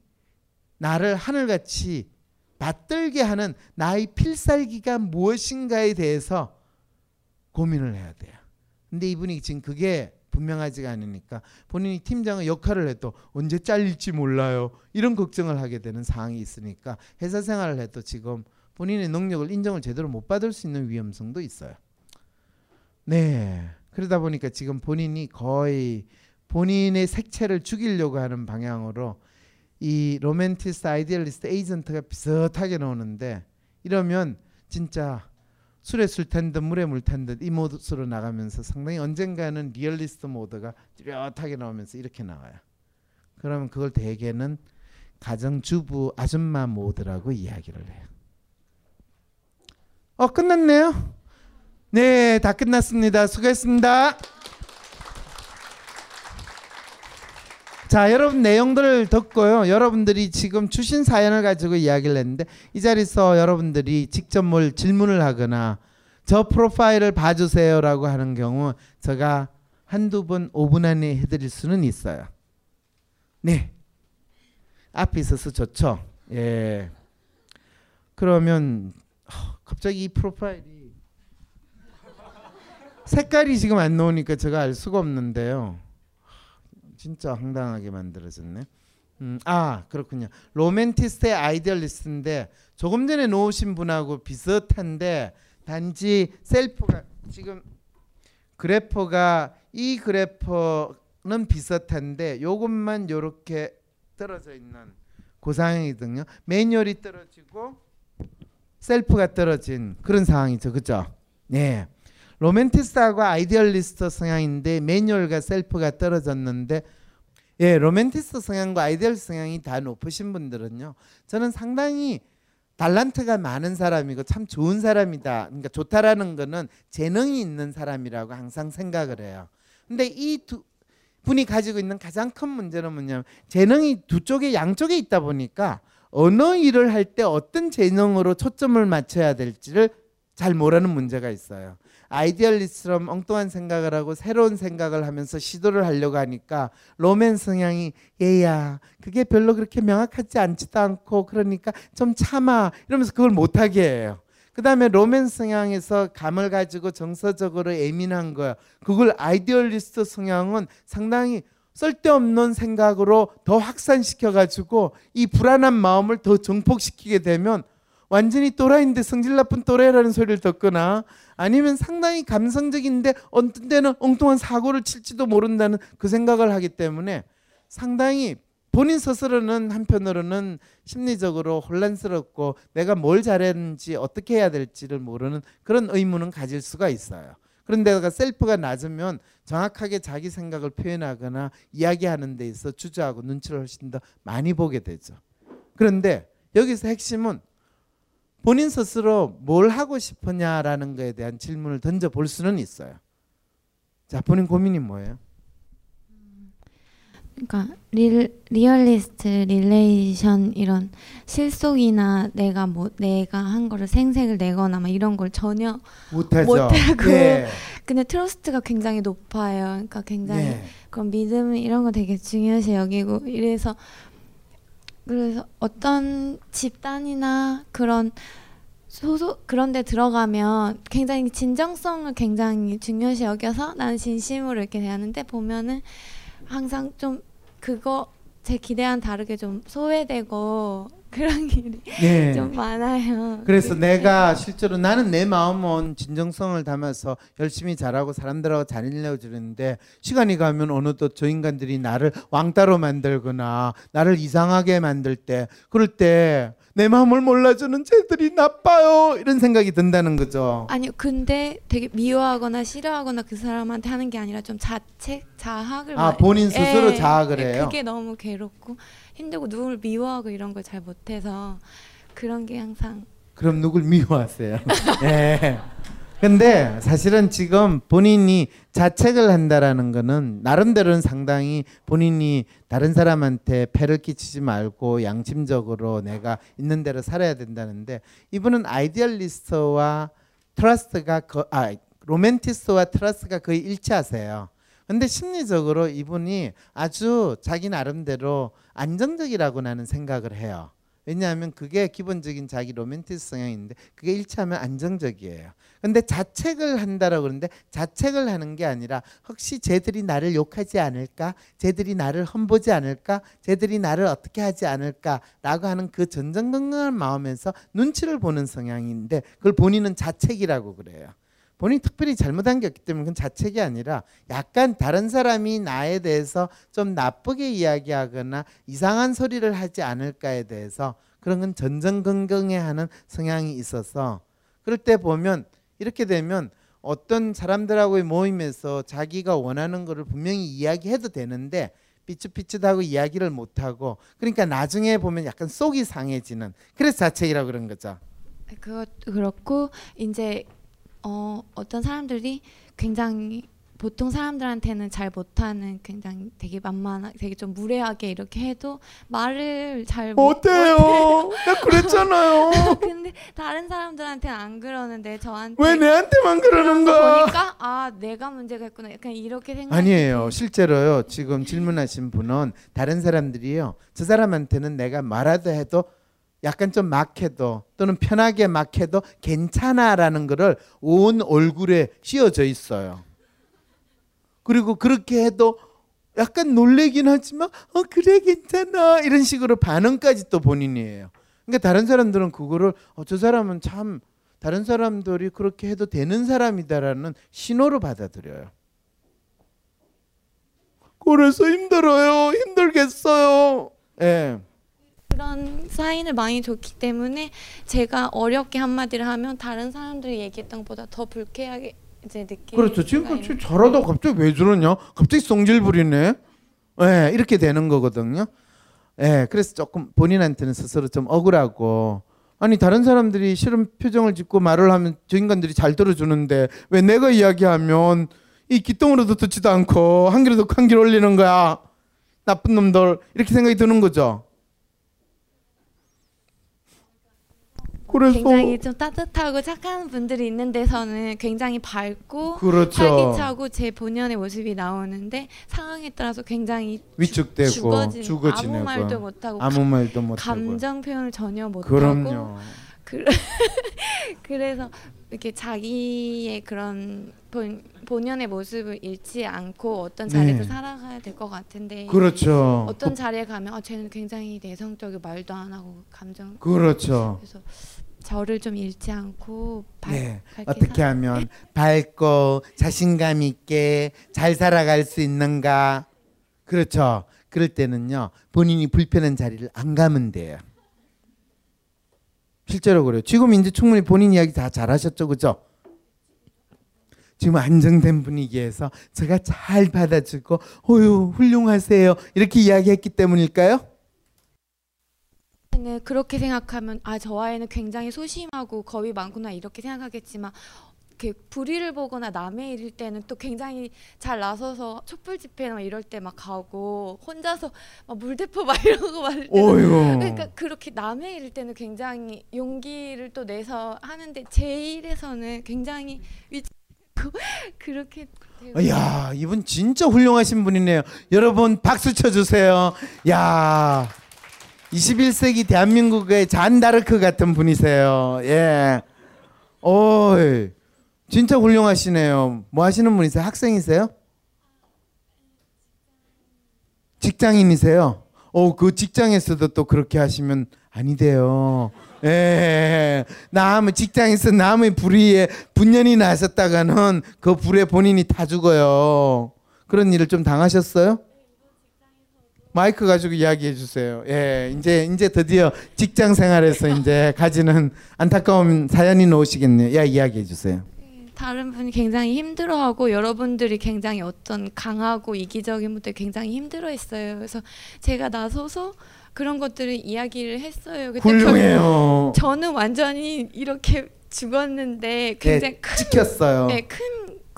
나를 하늘같이 받들게 하는 나의 필살기가 무엇인가에 대해서 고민을 해야 돼요. 근데 이분이 지금 그게 분명하지가 않으니까 본인이 팀장의 역할을 해도 언제 잘릴지 몰라요. 이런 걱정을 하게 되는 상황이 있으니까 회사 생활을 해도 지금 본인의 능력을 인정을 제대로 못 받을 수 있는 위험성도 있어요. 네. 그러다 보니까 지금 본인이 거의 본인의 색채를 죽이려고 하는 방향으로 이 로맨티스트 idealist 에이전트가 비슷하게 나오는데 이러면 진짜 술에 술탄듯 물에 물탄듯이 모드로 나가면서 상당히 언젠가는 리얼리스트 모드가 뚜렷하게 나오면서 이렇게 나와요. 그러면 그걸 대개는 가정주부 아줌마 모드라고 이야기를 해요. 어 끝났네요. 네, 다 끝났습니다. 수고했습니다. 자, 여러분 내용들을 듣고요. 여러분들이 지금 주신 사연을 가지고 이야기를 했는데 이 자리에서 여러분들이 직접 뭘 질문을 하거나 저 프로파일을 봐주세요라고 하는 경우 제가 한두 번 5분 안에 해드릴 수는 있어요. 네. 앞에 있어서 좋죠. 예. 그러면 갑자기 이 프로파일이 색깔이 지금 안 나오니까 제가 알 수가 없는데요. 진짜 황당하게 만들어졌네. 음, 아 그렇군요. 로맨티스트의 아이디얼리스트인데 조금 전에 놓으신 분하고 비슷한데 단지 셀프가 지금 그래퍼가 이 그래퍼는 비슷한데 요것만 요렇게 떨어져 있는 그 상황이거든요. 매뉴얼이 떨어지고 self가 떨어진 그런 상황이죠. 그죠? 네. 로맨티스트하고 idealist 성향인데 매뉴얼과 self가 떨어졌는데 예, 로맨티스트 성향과 ideal 성향이 다 높으신 분들은요. 저는 상당히 달란트가 많은 사람이고 참 좋은 사람이다. 그러니까 좋다라는 거는 재능이 있는 사람이라고 항상 생각을 해요. 근데 이 두 분이 가지고 있는 가장 큰 문제는 뭐냐면 재능이 두 쪽에 양쪽에 있다 보니까 어느 일을 할 때 어떤 재능으로 초점을 맞춰야 될지를 잘 모르는 문제가 있어요. idealist처럼 엉뚱한 생각을 하고 새로운 생각을 하면서 시도를 하려고 하니까 로맨 성향이 얘야 그게 별로 그렇게 명확하지 않지도 않고 그러니까 좀 참아 이러면서 그걸 못하게 해요. 그 다음에 로맨 성향에서 감을 가지고 정서적으로 예민한 거야. 그걸 idealist 성향은 상당히 쓸데없는 생각으로 더 확산시켜가지고 이 불안한 마음을 더 증폭시키게 되면 완전히 또라이인데 성질 나쁜 또라이라는 소리를 듣거나 아니면 상당히 감성적인데 어떤 때는 엉뚱한 사고를 칠지도 모른다는 그 생각을 하기 때문에 상당히 본인 스스로는 한편으로는 심리적으로 혼란스럽고 내가 뭘 잘했는지 어떻게 해야 될지를 모르는 그런 의문은 가질 수가 있어요. 그런데가 self가 낮으면 정확하게 자기 생각을 표현하거나 이야기하는 데 있어 주저하고 눈치를 훨씬 더 많이 보게 되죠. 그런데 여기서 핵심은 본인 스스로 뭘 하고 싶으냐라는 것에 대한 질문을 던져 볼 수는 있어요. 자, 본인 고민이 뭐예요? 그러니까 리, 리얼리스트 relation 이런 실속이나 내가 뭐 내가 한 거를 생색을 내거나 막 이런 걸 전혀 못하죠. 못하고 예. [LAUGHS] 근데 트러스트가 굉장히 높아요. 그러니까 굉장히 예. 그런 믿음 이런 거 되게 중요시 여기고 이래서 그래서 어떤 집단이나 그런 소속 그런 데 들어가면 굉장히 진정성을 굉장히 중요시 여겨서 나는 진심으로 이렇게 대하는데 보면은 항상 좀 그거 제 기대와는 다르게 좀 소외되고 [LAUGHS] 그런 일이 예. 좀 많아요. 그래서 그- 내가 실제로 나는 내 마음은 진정성을 담아서 열심히 잘하고 사람들하고 잘 일려주는데 시간이 가면 어느덧 저 인간들이 나를 왕따로 만들거나 나를 이상하게 만들 때 그럴 때 내 마음을 몰라주는 쟤들이 나빠요 이런 생각이 든다는 거죠. 아니요, 근데 되게 미워하거나 싫어하거나 그 사람한테 하는 게 아니라 좀 자책, 자학을 아, 많이- 본인 스스로 예, 자학을 예, 해요? 그게 너무 괴롭고 힘들고 누굴 미워하고 이런 걸 잘 못해서 그런 게 항상 그럼 누굴 미워하세요? [LAUGHS] 예. 근데 사실은 지금 본인이 자책을 한다라는 거는 나름대로는 상당히 본인이 다른 사람한테 폐를 끼치지 말고 양심적으로 내가 있는 대로 살아야 된다는데 이분은 idealist와 trust가 거, 아 로맨티스트와 trust가 거의 일치하세요. 근데 심리적으로 이분이 아주 자기 나름대로 안정적이라고 나는 생각을 해요. 왜냐하면 그게 기본적인 자기 로맨티스 성향인데 그게 일치하면 안정적이에요. 근데 자책을 한다라고 그러는데 자책을 하는 게 아니라 혹시 쟤들이 나를 욕하지 않을까? 쟤들이 나를 험보지 않을까? 쟤들이 나를 어떻게 하지 않을까라고 하는 그 전전긍긍한 마음에서 눈치를 보는 성향인데 그걸 본인은 자책이라고 그래요. 본인이 특별히 잘못한 게 없기 때문에 그건 자책이 아니라 약간 다른 사람이 나에 대해서 좀 나쁘게 이야기하거나 이상한 소리를 하지 않을까에 대해서 그런 건 전전긍긍해 하는 성향이 있어서 그럴 때 보면 이렇게 되면 어떤 사람들하고의 모임에서 자기가 원하는 거를 분명히 이야기해도 되는데 삐뚤삐뚤하고 이야기를 못하고 그러니까 나중에 보면 약간 속이 상해지는 그래서 자책이라고 그런 거죠. 그것도 그렇고 이제 어, 어떤 사람들이 굉장히 보통 사람들한테는 잘 못하는 굉장히 되게 만만하 되게 좀 무례하게 이렇게 해도 말을 잘 못- 어때요? 나 그랬잖아요. [LAUGHS] 근데 다른 사람들한테는 안 그러는데 저한테 왜 내한테만 그러는 거야? 보니까 아 내가 문제가 있구나 약간 이렇게 생각 아니에요. 실제로요. 지금 질문하신 분은 다른 사람들이요. 저 사람한테는 내가 말하도 해도 약간 좀 막해도 또는 편하게 막해도 괜찮아라는 거를 온 얼굴에 씌워져 있어요. 그리고 그렇게 해도 약간 놀래긴 하지만 어 그래 괜찮아 이런 식으로 반응까지 또 본인이에요. 그러니까 다른 사람들은 그거를 어, 저 사람은 참 다른 사람들이 그렇게 해도 되는 사람이다라는 신호로 받아들여요. 그래서 힘들어요. 힘들겠어요. 예. 그런 사인을 많이 줬기 때문에 제가 어렵게 한마디를 하면 다른 사람들이 얘기했던 것보다 더 불쾌하게 이제 느끼는 그렇죠. 지금 그렇죠. 잘하다 갑자기 왜 저러냐? 갑자기 성질 부리네. 예, 이렇게 되는 거거든요. 예, 그래서 조금 본인한테는 스스로 좀 억울하고 아니 다른 사람들이 싫은 표정을 짓고 말을 하면 저 인간들이 잘 들어주는데 왜 내가 이야기하면 이 기똥으로도 듣지도 않고 한 귀로 듣고 한 귀로 올리는 거야. 나쁜 놈들 이렇게 생각이 드는 거죠. 그래서 굉장히 좀 따뜻하고 착한 분들이 있는 데서는 굉장히 밝고 그렇죠. 활기차고 제 본연의 모습이 나오는데 상황에 따라서 굉장히 위축되고 죽어지는 죽어지고 아무 말도 못 하고 아무 말도 못하고 감정 표현을 전혀 못하고 그럼요. 그, [LAUGHS] 그래서 이렇게 자기의 그런 본, 본연의 모습을 잃지 않고 어떤 자리에서 네. 살아가야 될 것 같은데 그렇죠. 어떤 자리에 가면 아 쟤는 굉장히 내성적이고 말도 안 하고 감정 그렇죠. 그래서 저를 좀 잃지 않고 밝, 네. 어떻게 살- 하면 밝고 자신감 있게 잘 살아갈 수 있는가? 그렇죠. 그럴 때는요. 본인이 불편한 자리를 안 가면 돼요. 실제로 그래요. 지금 이제 충분히 본인 이야기 다 잘하셨죠, 그죠? 지금 안정된 분위기에서 제가 잘 받아주고, 어유 훌륭하세요 이렇게 이야기했기 때문일까요? 네, 그렇게 생각하면 아저 아이는 굉장히 소심하고 겁이 많구나 이렇게 생각하겠지만 이렇게 불의를 보거나 남의 일일 때는 또 굉장히 잘 나서서 촛불 집회나 이럴 때 막 가고 혼자서 막 물대포 막 [LAUGHS] 이러고 막. 그러니까 그렇게 남의 일일 때는 굉장히 용기를 또 내서 하는데 제 일에서는 굉장히 위축 [LAUGHS] 그렇게 야 이분 진짜 훌륭하신 분이네요. 여러분 박수 쳐주세요. 야 21세기 대한민국의 잔다르크 같은 분이세요. 예. 오, 진짜 훌륭하시네요. 뭐 하시는 분이세요? 학생이세요? 직장인이세요? 오, 그 직장에서도 또 그렇게 하시면 아니돼요. 예, 남의 직장에서 남의 불의에 분연이 나셨다가는 그 불에 본인이 다 죽어요. 그런 일을 좀 당하셨어요? 마이크 가지고 이야기해 주세요. 예, 이제 이제 드디어 직장 생활에서 이제 가지는 안타까운 사연이 나오시겠네요. 야, 이야기해 주세요. 다른 분이 굉장히 힘들어하고 여러분들이 굉장히 어떤 강하고 이기적인 분들 굉장히 힘들어했어요. 그래서 제가 나서서 그런 것들을 이야기를 했어요. 훌륭해요. 결- 저는 완전히 이렇게 죽었는데 굉장히 네, 큰, 찍혔어요. 네, 큰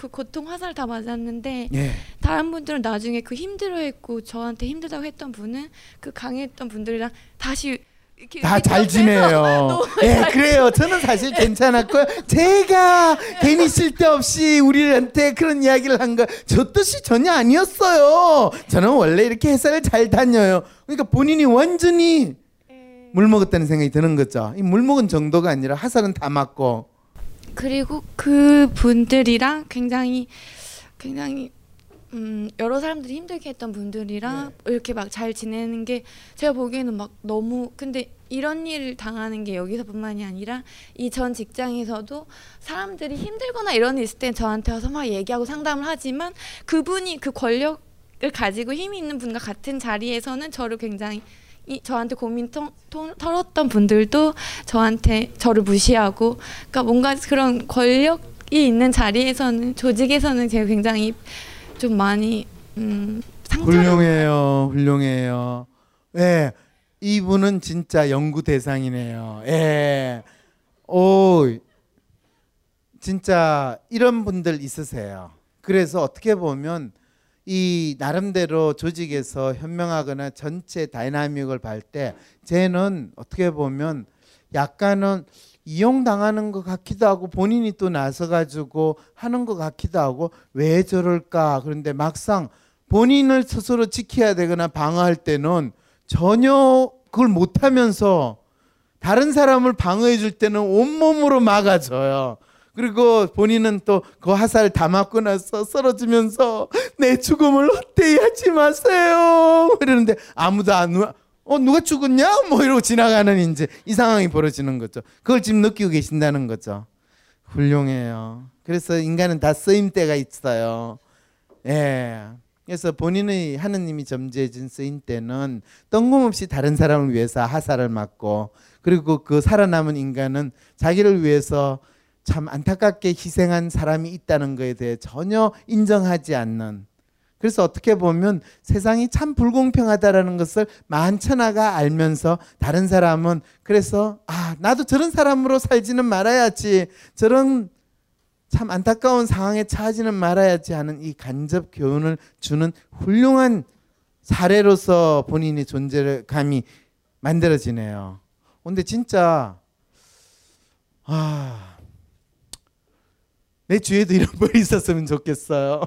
그 고통 화살 다 맞았는데 예. 다른 분들은 나중에 그 힘들어했고 저한테 힘들다고 했던 분은 그 강했던 분들이랑 다시 이렇게 다잘 지내요. [LAUGHS] 예, 잘 그래요. 저는 사실 괜찮았고요. 제가 [LAUGHS] 괜히 쓸데없이 우리한테 그런 이야기를 한 거 저 뜻이 전혀 아니었어요. 저는 원래 이렇게 회사를 잘 다녀요. 그러니까 본인이 완전히 물 먹었다는 생각이 드는 거죠. 이 물 먹은 정도가 아니라 화살은 다 맞고. 그리고 그 분들이랑 굉장히 굉장히 음, 여러 사람들이 힘들게 했던 분들이랑 이렇게 막 잘 지내는 게 제가 보기에는 막 너무 근데 이런 일을 당하는 게 여기서뿐만이 아니라 이 전 직장에서도 사람들이 힘들거나 이런 일 있을 땐 저한테 와서 막 얘기하고 상담을 하지만 그분이 그 권력을 가지고 힘이 있는 분과 같은 자리에서는 저를 굉장히 이 저한테 고민 통, 통, 털었던 분들도 저한테 저를 무시하고 그러니까 뭔가 그런 권력이 있는 자리에서는 조직에서는 제가 굉장히 좀 많이 음, 상처를 훌륭해요. 훌륭해요. 예. 이분은 진짜 연구 대상이네요. 예. 오. 진짜 이런 분들 있으세요. 그래서 어떻게 보면 이 나름대로 조직에서 현명하거나 전체 다이나믹을 볼 때 쟤는 어떻게 보면 약간은 이용당하는 것 같기도 하고 본인이 또 나서 가지고 하는 것 같기도 하고 왜 저럴까 그런데 막상 본인을 스스로 지켜야 되거나 방어할 때는 전혀 그걸 못하면서 다른 사람을 방어해 줄 때는 온몸으로 막아줘요. 그리고 본인은 또 그 화살 다 맞고 나서 쓰러지면서 내 죽음을 헛되이 하지 마세요. 이러는데 아무도 안 와. 어 누가 죽었냐? 뭐 이러고 지나가는 이제 이 상황이 벌어지는 거죠. 그걸 지금 느끼고 계신다는 거죠. 훌륭해요. 그래서 인간은 다 쓰임 때가 있어요. 예. 그래서 본인의 하느님이 점지해준 쓰임 때는 뜬금없이 다른 사람을 위해서 하사를 맞고 그리고 그 살아남은 인간은 자기를 위해서 참 안타깝게 희생한 사람이 있다는 것에 대해 전혀 인정하지 않는 그래서 어떻게 보면 세상이 참 불공평하다라는 것을 만천하가 알면서 다른 사람은 그래서 아 나도 저런 사람으로 살지는 말아야지 저런 참 안타까운 상황에 처하지는 말아야지 하는 이 간접 교훈을 주는 훌륭한 사례로서 본인의 존재감이 만들어지네요. 근데 진짜 아, 내 주위에도 이런 분이 있었으면 좋겠어요.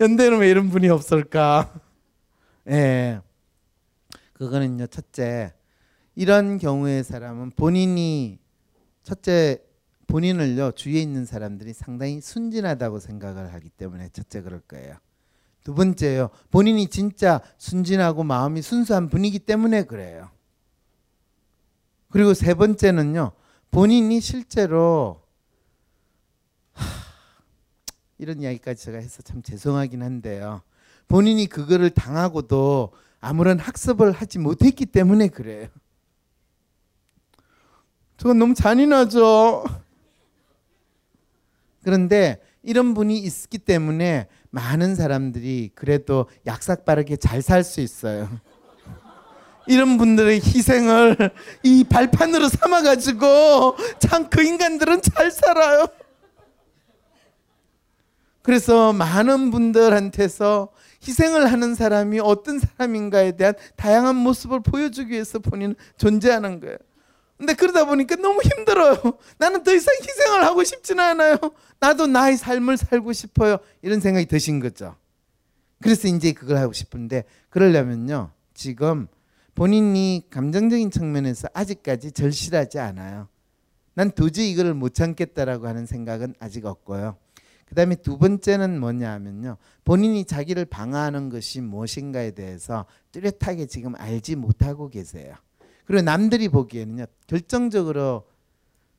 연대는 왜 이런 분이 없을까? 예. 네. 그거는요, 첫째. 이런 경우의 사람은 본인이 첫째 본인을요 주위에 있는 사람들이 상당히 순진하다고 생각을 하기 때문에 첫째 그럴 거예요. 두 번째요 본인이 진짜 순진하고 마음이 순수한 분이기 때문에 그래요. 그리고 세 번째는요 본인이 실제로 하, 이런 이야기까지 제가 해서 참 죄송하긴 한데요. 본인이 그거를 당하고도 아무런 학습을 하지 못했기 때문에 그래요. 저건 너무 잔인하죠. 그런데 이런 분이 있기 때문에 많은 사람들이 그래도 약삭 빠르게 잘 살 수 있어요. 이런 분들의 희생을 이 발판으로 삼아가지고 참 그 인간들은 잘 살아요. 그래서 많은 분들한테서 희생을 하는 사람이 어떤 사람인가에 대한 다양한 모습을 보여주기 위해서 본인은 존재하는 거예요. 근데 그러다 보니까 너무 힘들어요. 나는 더 이상 희생을 하고 싶지는 않아요. 나도 나의 삶을 살고 싶어요. 이런 생각이 드신 거죠. 그래서 이제 그걸 하고 싶은데 그러려면요. 지금 본인이 감정적인 측면에서 아직까지 절실하지 않아요. 난 도저히 이거를 못 참겠다라고 하는 생각은 아직 없고요. 그 다음에 두 번째는 뭐냐 하면요. 본인이 자기를 방어하는 것이 무엇인가에 대해서 뚜렷하게 지금 알지 못하고 계세요. 그리고 남들이 보기에는요. 결정적으로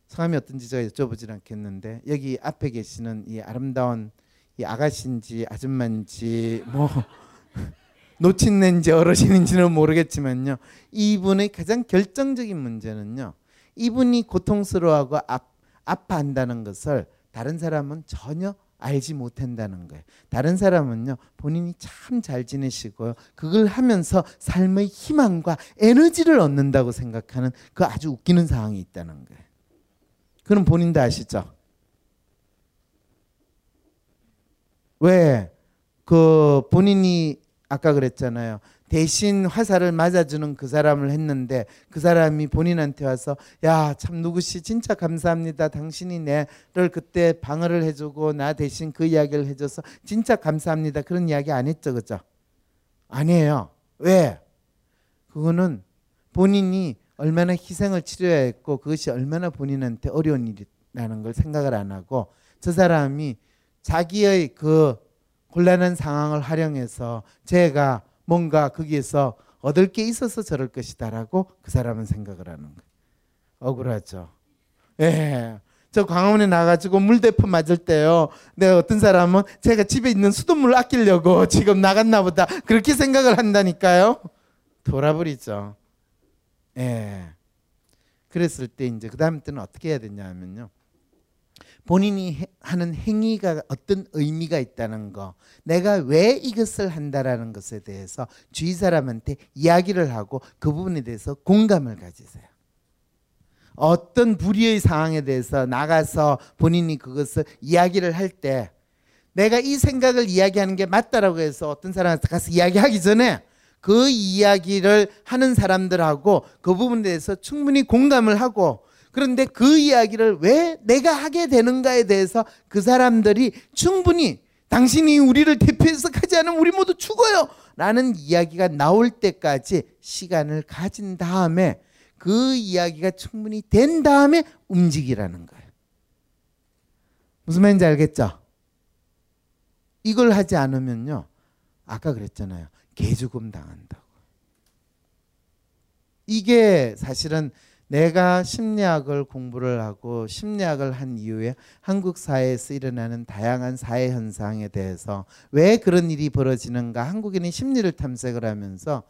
성함이 어떤지 제가 여쭤보진 않겠는데 여기 앞에 계시는 이 아름다운 이 아가씨인지 아줌마인지 뭐 [LAUGHS] 노친네인지 어르신인지는 모르겠지만요. 이분의 가장 결정적인 문제는요. 이분이 고통스러워하고 아, 아파한다는 것을 다른 사람은 전혀 알지 못한다는 거예요. 다른 사람은요, 본인이 참 잘 지내시고요. 그걸 하면서 삶의 희망과 에너지를 얻는다고 생각하는 그 아주 웃기는 상황이 있다는 거예요. 그럼 본인도 아시죠? 왜? 그 본인이 아까 그랬잖아요. 대신 화살을 맞아주는 그 사람을 했는데 그 사람이 본인한테 와서 야 참 누구시 진짜 감사합니다. 당신이 내를 그때 방어를 해주고 나 대신 그 이야기를 해줘서 진짜 감사합니다. 그런 이야기 안 했죠, 그죠? 아니에요. 왜? 그거는 본인이 얼마나 희생을 치러야 했고 그것이 얼마나 본인한테 어려운 일이라는 걸 생각을 안 하고 저 사람이 자기의 그 곤란한 상황을 활용해서 제가 뭔가 거기에서 얻을 게 있어서 저럴 것이다라고 그 사람은 생각을 하는 거예요. 억울하죠. 예. 저 광화문에 나가지고 물대포 맞을 때요. 내가 어떤 사람은 제가 집에 있는 수돗물 아끼려고 지금 나갔나 보다. 그렇게 생각을 한다니까요. 돌아버리죠. 예. 그랬을 때 이제 그 다음 때는 어떻게 해야 되냐 하면요. 본인이 하는 행위가 어떤 의미가 있다는 거, 내가 왜 이것을 한다라는 것에 대해서 주위 사람한테 이야기를 하고 그 부분에 대해서 공감을 가지세요. 어떤 불의의 상황에 대해서 나가서 본인이 그것을 이야기를 할 때 내가 이 생각을 이야기하는 게 맞다라고 해서 어떤 사람한테 가서 이야기하기 전에 그 이야기를 하는 사람들하고 그 부분에 대해서 충분히 공감을 하고 그런데 그 이야기를 왜 내가 하게 되는가에 대해서 그 사람들이 충분히 당신이 우리를 대표해서 하지 않으면 우리 모두 죽어요. 라는 이야기가 나올 때까지 시간을 가진 다음에 그 이야기가 충분히 된 다음에 움직이라는 거예요. 무슨 말인지 알겠죠? 이걸 하지 않으면요. 아까 그랬잖아요. 개죽음 당한다고. 이게 사실은 내가 심리학을 공부를 하고 심리학을 한 이후에 한국 사회에서 일어나는 다양한 사회 현상에 대해서 왜 그런 일이 벌어지는가 한국인의 심리를 탐색을 하면서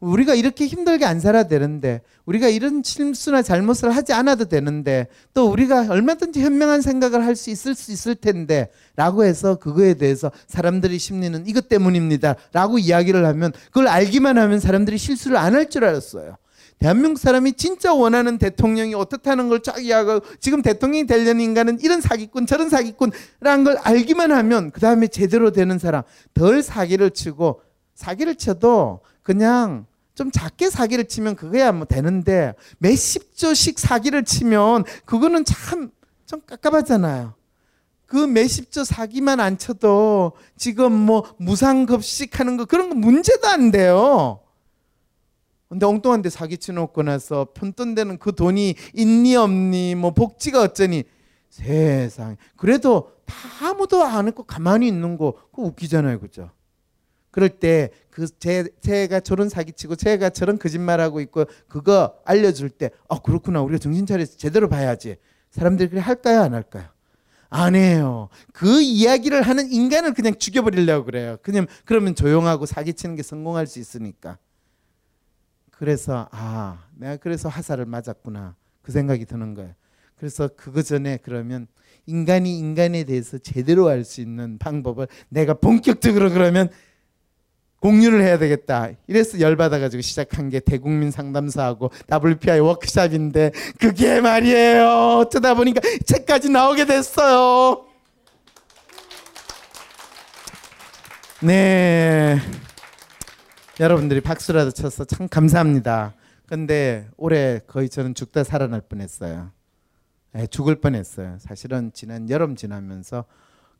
우리가 이렇게 힘들게 안 살아야 되는데 우리가 이런 실수나 잘못을 하지 않아도 되는데 또 우리가 얼마든지 현명한 생각을 할 수 있을 수 있을 텐데 라고 해서 그거에 대해서 사람들의 심리는 이것 때문입니다 라고 이야기를 하면 그걸 알기만 하면 사람들이 실수를 안 할 줄 알았어요 대한민국 사람이 진짜 원하는 대통령이 어떻다는 걸 쫙 이야기하고 지금 대통령이 되려는 인간은 이런 사기꾼 저런 사기꾼이라는 걸 알기만 하면 그 다음에 제대로 되는 사람 덜 사기를 치고 사기를 쳐도 그냥 좀 작게 사기를 치면 그거야 뭐 되는데 몇십 조씩 사기를 치면 그거는 참 좀 깝깝하잖아요. 그 몇십 조 사기만 안 쳐도 지금 뭐 무상급식 하는 거 그런 거 문제도 안 돼요. 근데 엉뚱한 데 사기 치놓고 나서 편돈 되는 그 돈이 있니 없니 뭐 복지가 어쩌니. 세상 그래도 다 아무도 안 했고 가만히 있는 거 그거 웃기잖아요 그죠? 그럴 때 그 제가 저런 사기치고 제가 저런 거짓말하고 있고 그거 알려줄 때 아 그렇구나. 우리가 정신 차려서 제대로 봐야지. 사람들이 그래 할까요 안 할까요? 안 해요. 그 이야기를 하는 인간을 그냥 죽여버리려고 그래요. 그냥 그러면 조용하고 사기치는 게 성공할 수 있으니까 그래서 아 내가 그래서 화살을 맞았구나 그 생각이 드는 거예요 그래서 그거 전에 그러면 인간이 인간에 대해서 제대로 알 수 있는 방법을 내가 본격적으로 그러면 공유를 해야 되겠다. 이래서 열받아가지고 시작한 게 대국민 상담소하고 WPI 워크샵인데 그게 말이에요. 어쩌다 보니까 책까지 나오게 됐어요. 네. 여러분들이 박수라도 쳐서 참 감사합니다. 근데 올해 거의 저는 죽다 살아날 뻔했어요. 네, 죽을 뻔했어요. 사실은 지난 여름 지나면서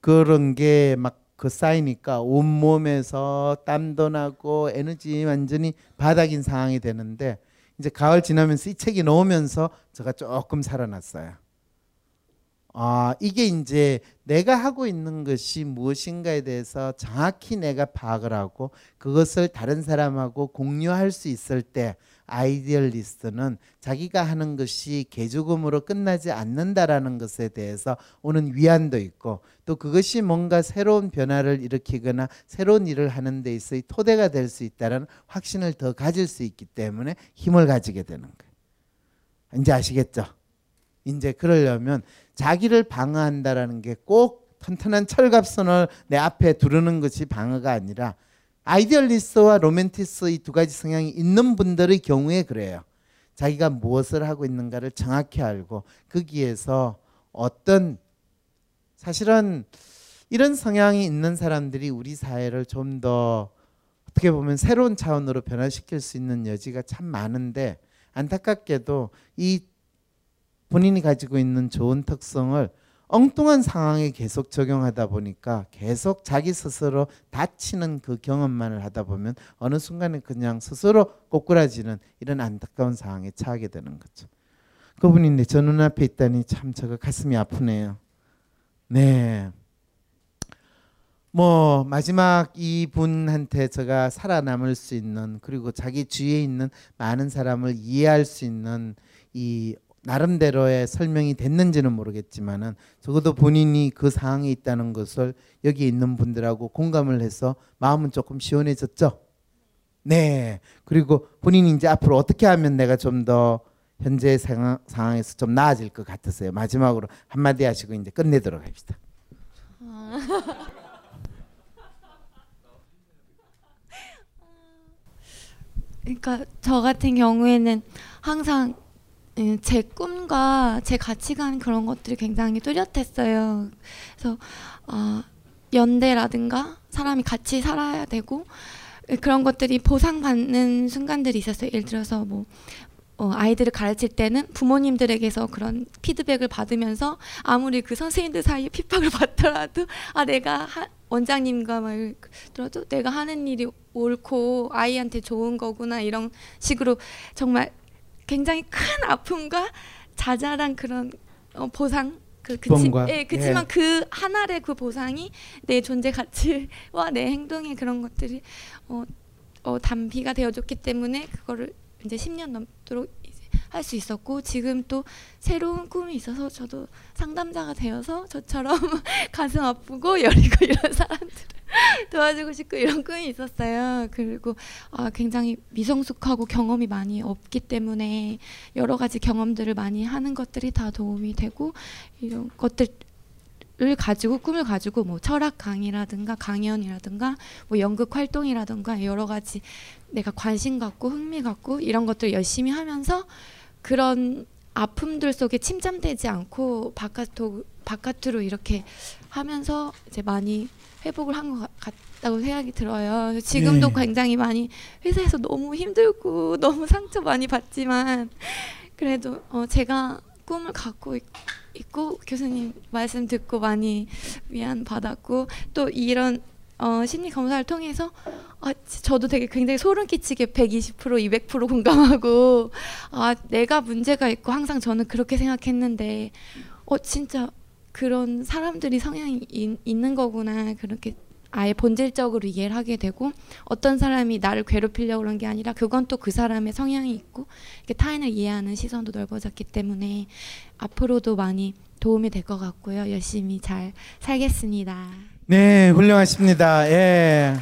그런 게 막 그 쌓이니까 온 몸에서 땀도 나고 에너지 완전히 바닥인 상황이 되는데 이제 가을 지나면서 이 책이 나오면서 제가 조금 살아났어요. 아, 이게 이제 내가 하고 있는 것이 무엇인가에 대해서 정확히 내가 파악을 하고 그것을 다른 사람하고 공유할 수 있을 때 idealist는 자기가 하는 것이 개죽음으로 끝나지 않는다라는 것에 대해서 오는 위안도 있고 또 그것이 뭔가 새로운 변화를 일으키거나 새로운 일을 하는 데 있어의 토대가 될 수 있다는 확신을 더 가질 수 있기 때문에 힘을 가지게 되는 거예요. 이제 아시겠죠? 이제 그러려면 자기를 방어한다라는 게 꼭 튼튼한 철갑선을 내 앞에 두르는 것이 방어가 아니라 idealist와 로맨티스트 이두 가지 성향이 있는 분들의 경우에 그래요. 자기가 무엇을 하고 있는가를 정확히 알고 거기에서 어떤 사실은 이런 성향이 있는 사람들이 우리 사회를 좀 더 어떻게 보면 새로운 차원으로 변화시킬 수 있는 여지가 참 많은데 안타깝게도 이 본인이 가지고 있는 좋은 특성을 엉뚱한 상황에 계속 적용하다 보니까 계속 자기 스스로 다치는 그 경험만을 하다 보면 어느 순간에 그냥 스스로 꼬꾸라지는 이런 안타까운 상황에 처하게 되는 거죠. 그분이 저 눈앞에 있다니 참 저거 가슴이 아프네요. 네. 뭐 마지막 이분한테 제가 살아남을 수 있는 그리고 자기 주위에 있는 많은 사람을 이해할 수 있는 이 나름대로의 설명이 됐는지는 모르겠지만은 적어도 본인이 그 상황에 있다는 것을 여기 있는 분들하고 공감을 해서 마음은 조금 시원해졌죠. 네. 그리고 본인이 이제 앞으로 어떻게 하면 내가 좀 더 현재 상황, 상황에서 좀 나아질 것 같으세요. 마지막으로 한마디 하시고 이제 끝내도록 합시다. [LAUGHS] 그러니까 저 같은 경우에는 항상 예, 제 꿈과 제 가치관 그런 것들이 굉장히 뚜렷했어요. 그래서 어, 연대라든가 사람이 같이 살아야 되고 예, 그런 것들이 보상받는 순간들이 있었어요. 예를 들어서 뭐 어, 아이들을 가르칠 때는 부모님들에게서 그런 피드백을 받으면서 아무리 그 선생님들 사이에 핍박을 [LAUGHS] 받더라도 아 내가 하, 원장님과 말 들어도 내가 하는 일이 옳고 아이한테 좋은 거구나 이런 식으로 정말 굉장히 큰 아픔과 자잘한 그런 어, 보상 그 그치, 예, 그치만 예. 그 하나의 그 보상이 내 존재 가치와 내 행동의 그런 것들이 어, 어, 담비가 되어줬기 때문에 그거를 이제 10년 넘도록 할 수 있었고 지금 또 새로운 꿈이 있어서 저도 상담자가 되어서 저처럼 [LAUGHS] 가슴 아프고 [LAUGHS] 여리고 이런 사람들을 [LAUGHS] 도와주고 싶고 이런 꿈이 있었어요. 그리고 아, 굉장히 미성숙하고 경험이 많이 없기 때문에 여러 가지 경험들을 많이 하는 것들이 다 도움이 되고 이런 것들 을 가지고 꿈을 가지고 뭐 철학 강의라든가 강연이라든가 뭐 연극 활동이라든가 여러 가지 내가 관심 갖고 흥미 갖고 이런 것들 열심히 하면서 그런 아픔들 속에 침잠되지 않고 바깥으로 바깥으로 이렇게 하면서 이제 많이 회복을 한 것 같다고 생각이 들어요. 지금도 네. 굉장히 많이 회사에서 너무 힘들고 [LAUGHS] 너무 상처 많이 받지만 그래도 어 제가 꿈을 갖고 있, 있고 교수님 말씀 듣고 많이 위안 받았고 또 이런 어, 심리 검사를 통해서 아, 지- 저도 되게 굉장히 소름 끼치게 120% 200% [LAUGHS] 공감하고 아 내가 문제가 있고 항상 저는 그렇게 생각했는데 어 진짜 그런 사람들이 성향이 있, 있는 거구나 그렇게 아예 본질적으로 이해를 하게 되고 어떤 사람이 나를 괴롭히려고 그런 게 아니라 그건 또 그 사람의 성향이 있고 이렇게 타인을 이해하는 시선도 넓어졌기 때문에 앞으로도 많이 도움이 될 것 같고요 열심히 잘 살겠습니다. 네, 훌륭하십니다. 예.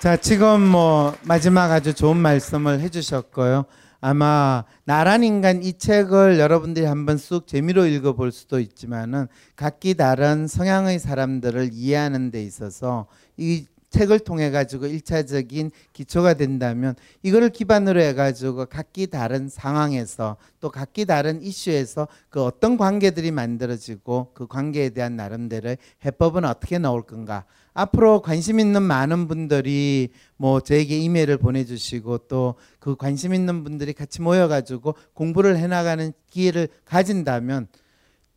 자, 지금 뭐 마지막 아주 좋은 말씀을 해주셨고요. 아마 나란 인간 이 책을 여러분들이 한번 쑥 재미로 읽어볼 수도 있지만은 각기 다른 성향의 사람들을 이해하는 데 있어서 이 책을 통해 가지고 일차적인 기초가 된다면 이거를 기반으로 해 가지고 각기 다른 상황에서 또 각기 다른 이슈에서 그 어떤 관계들이 만들어지고 그 관계에 대한 나름대로의 해법은 어떻게 나올 건가 앞으로 관심 있는 많은 분들이 뭐 저에게 이메일을 보내주시고 또 그 관심 있는 분들이 같이 모여가지고 공부를 해나가는 기회를 가진다면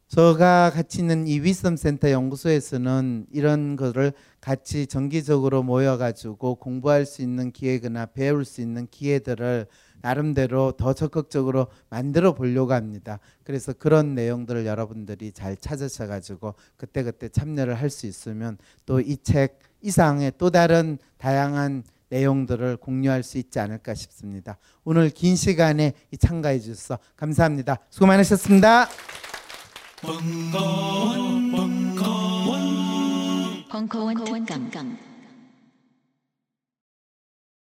제가 같이 있는 이 위섬 센터 연구소에서는 이런 거를 같이 정기적으로 모여가지고 공부할 수 있는 기회거나 배울 수 있는 기회들을 나름대로 더 적극적으로 만들어 보려고 합니다. 그래서 그런 내용들을 여러분들이 잘 찾으셔 가지고 그때그때 참여를 할 수 있으면 또 이 책 이상의 또 다른 다양한 내용들을 공유할 수 있지 않을까 싶습니다. 오늘 긴 시간에 이 참가해 주셔서 감사합니다. 수고 많으셨습니다. 벙커원 특강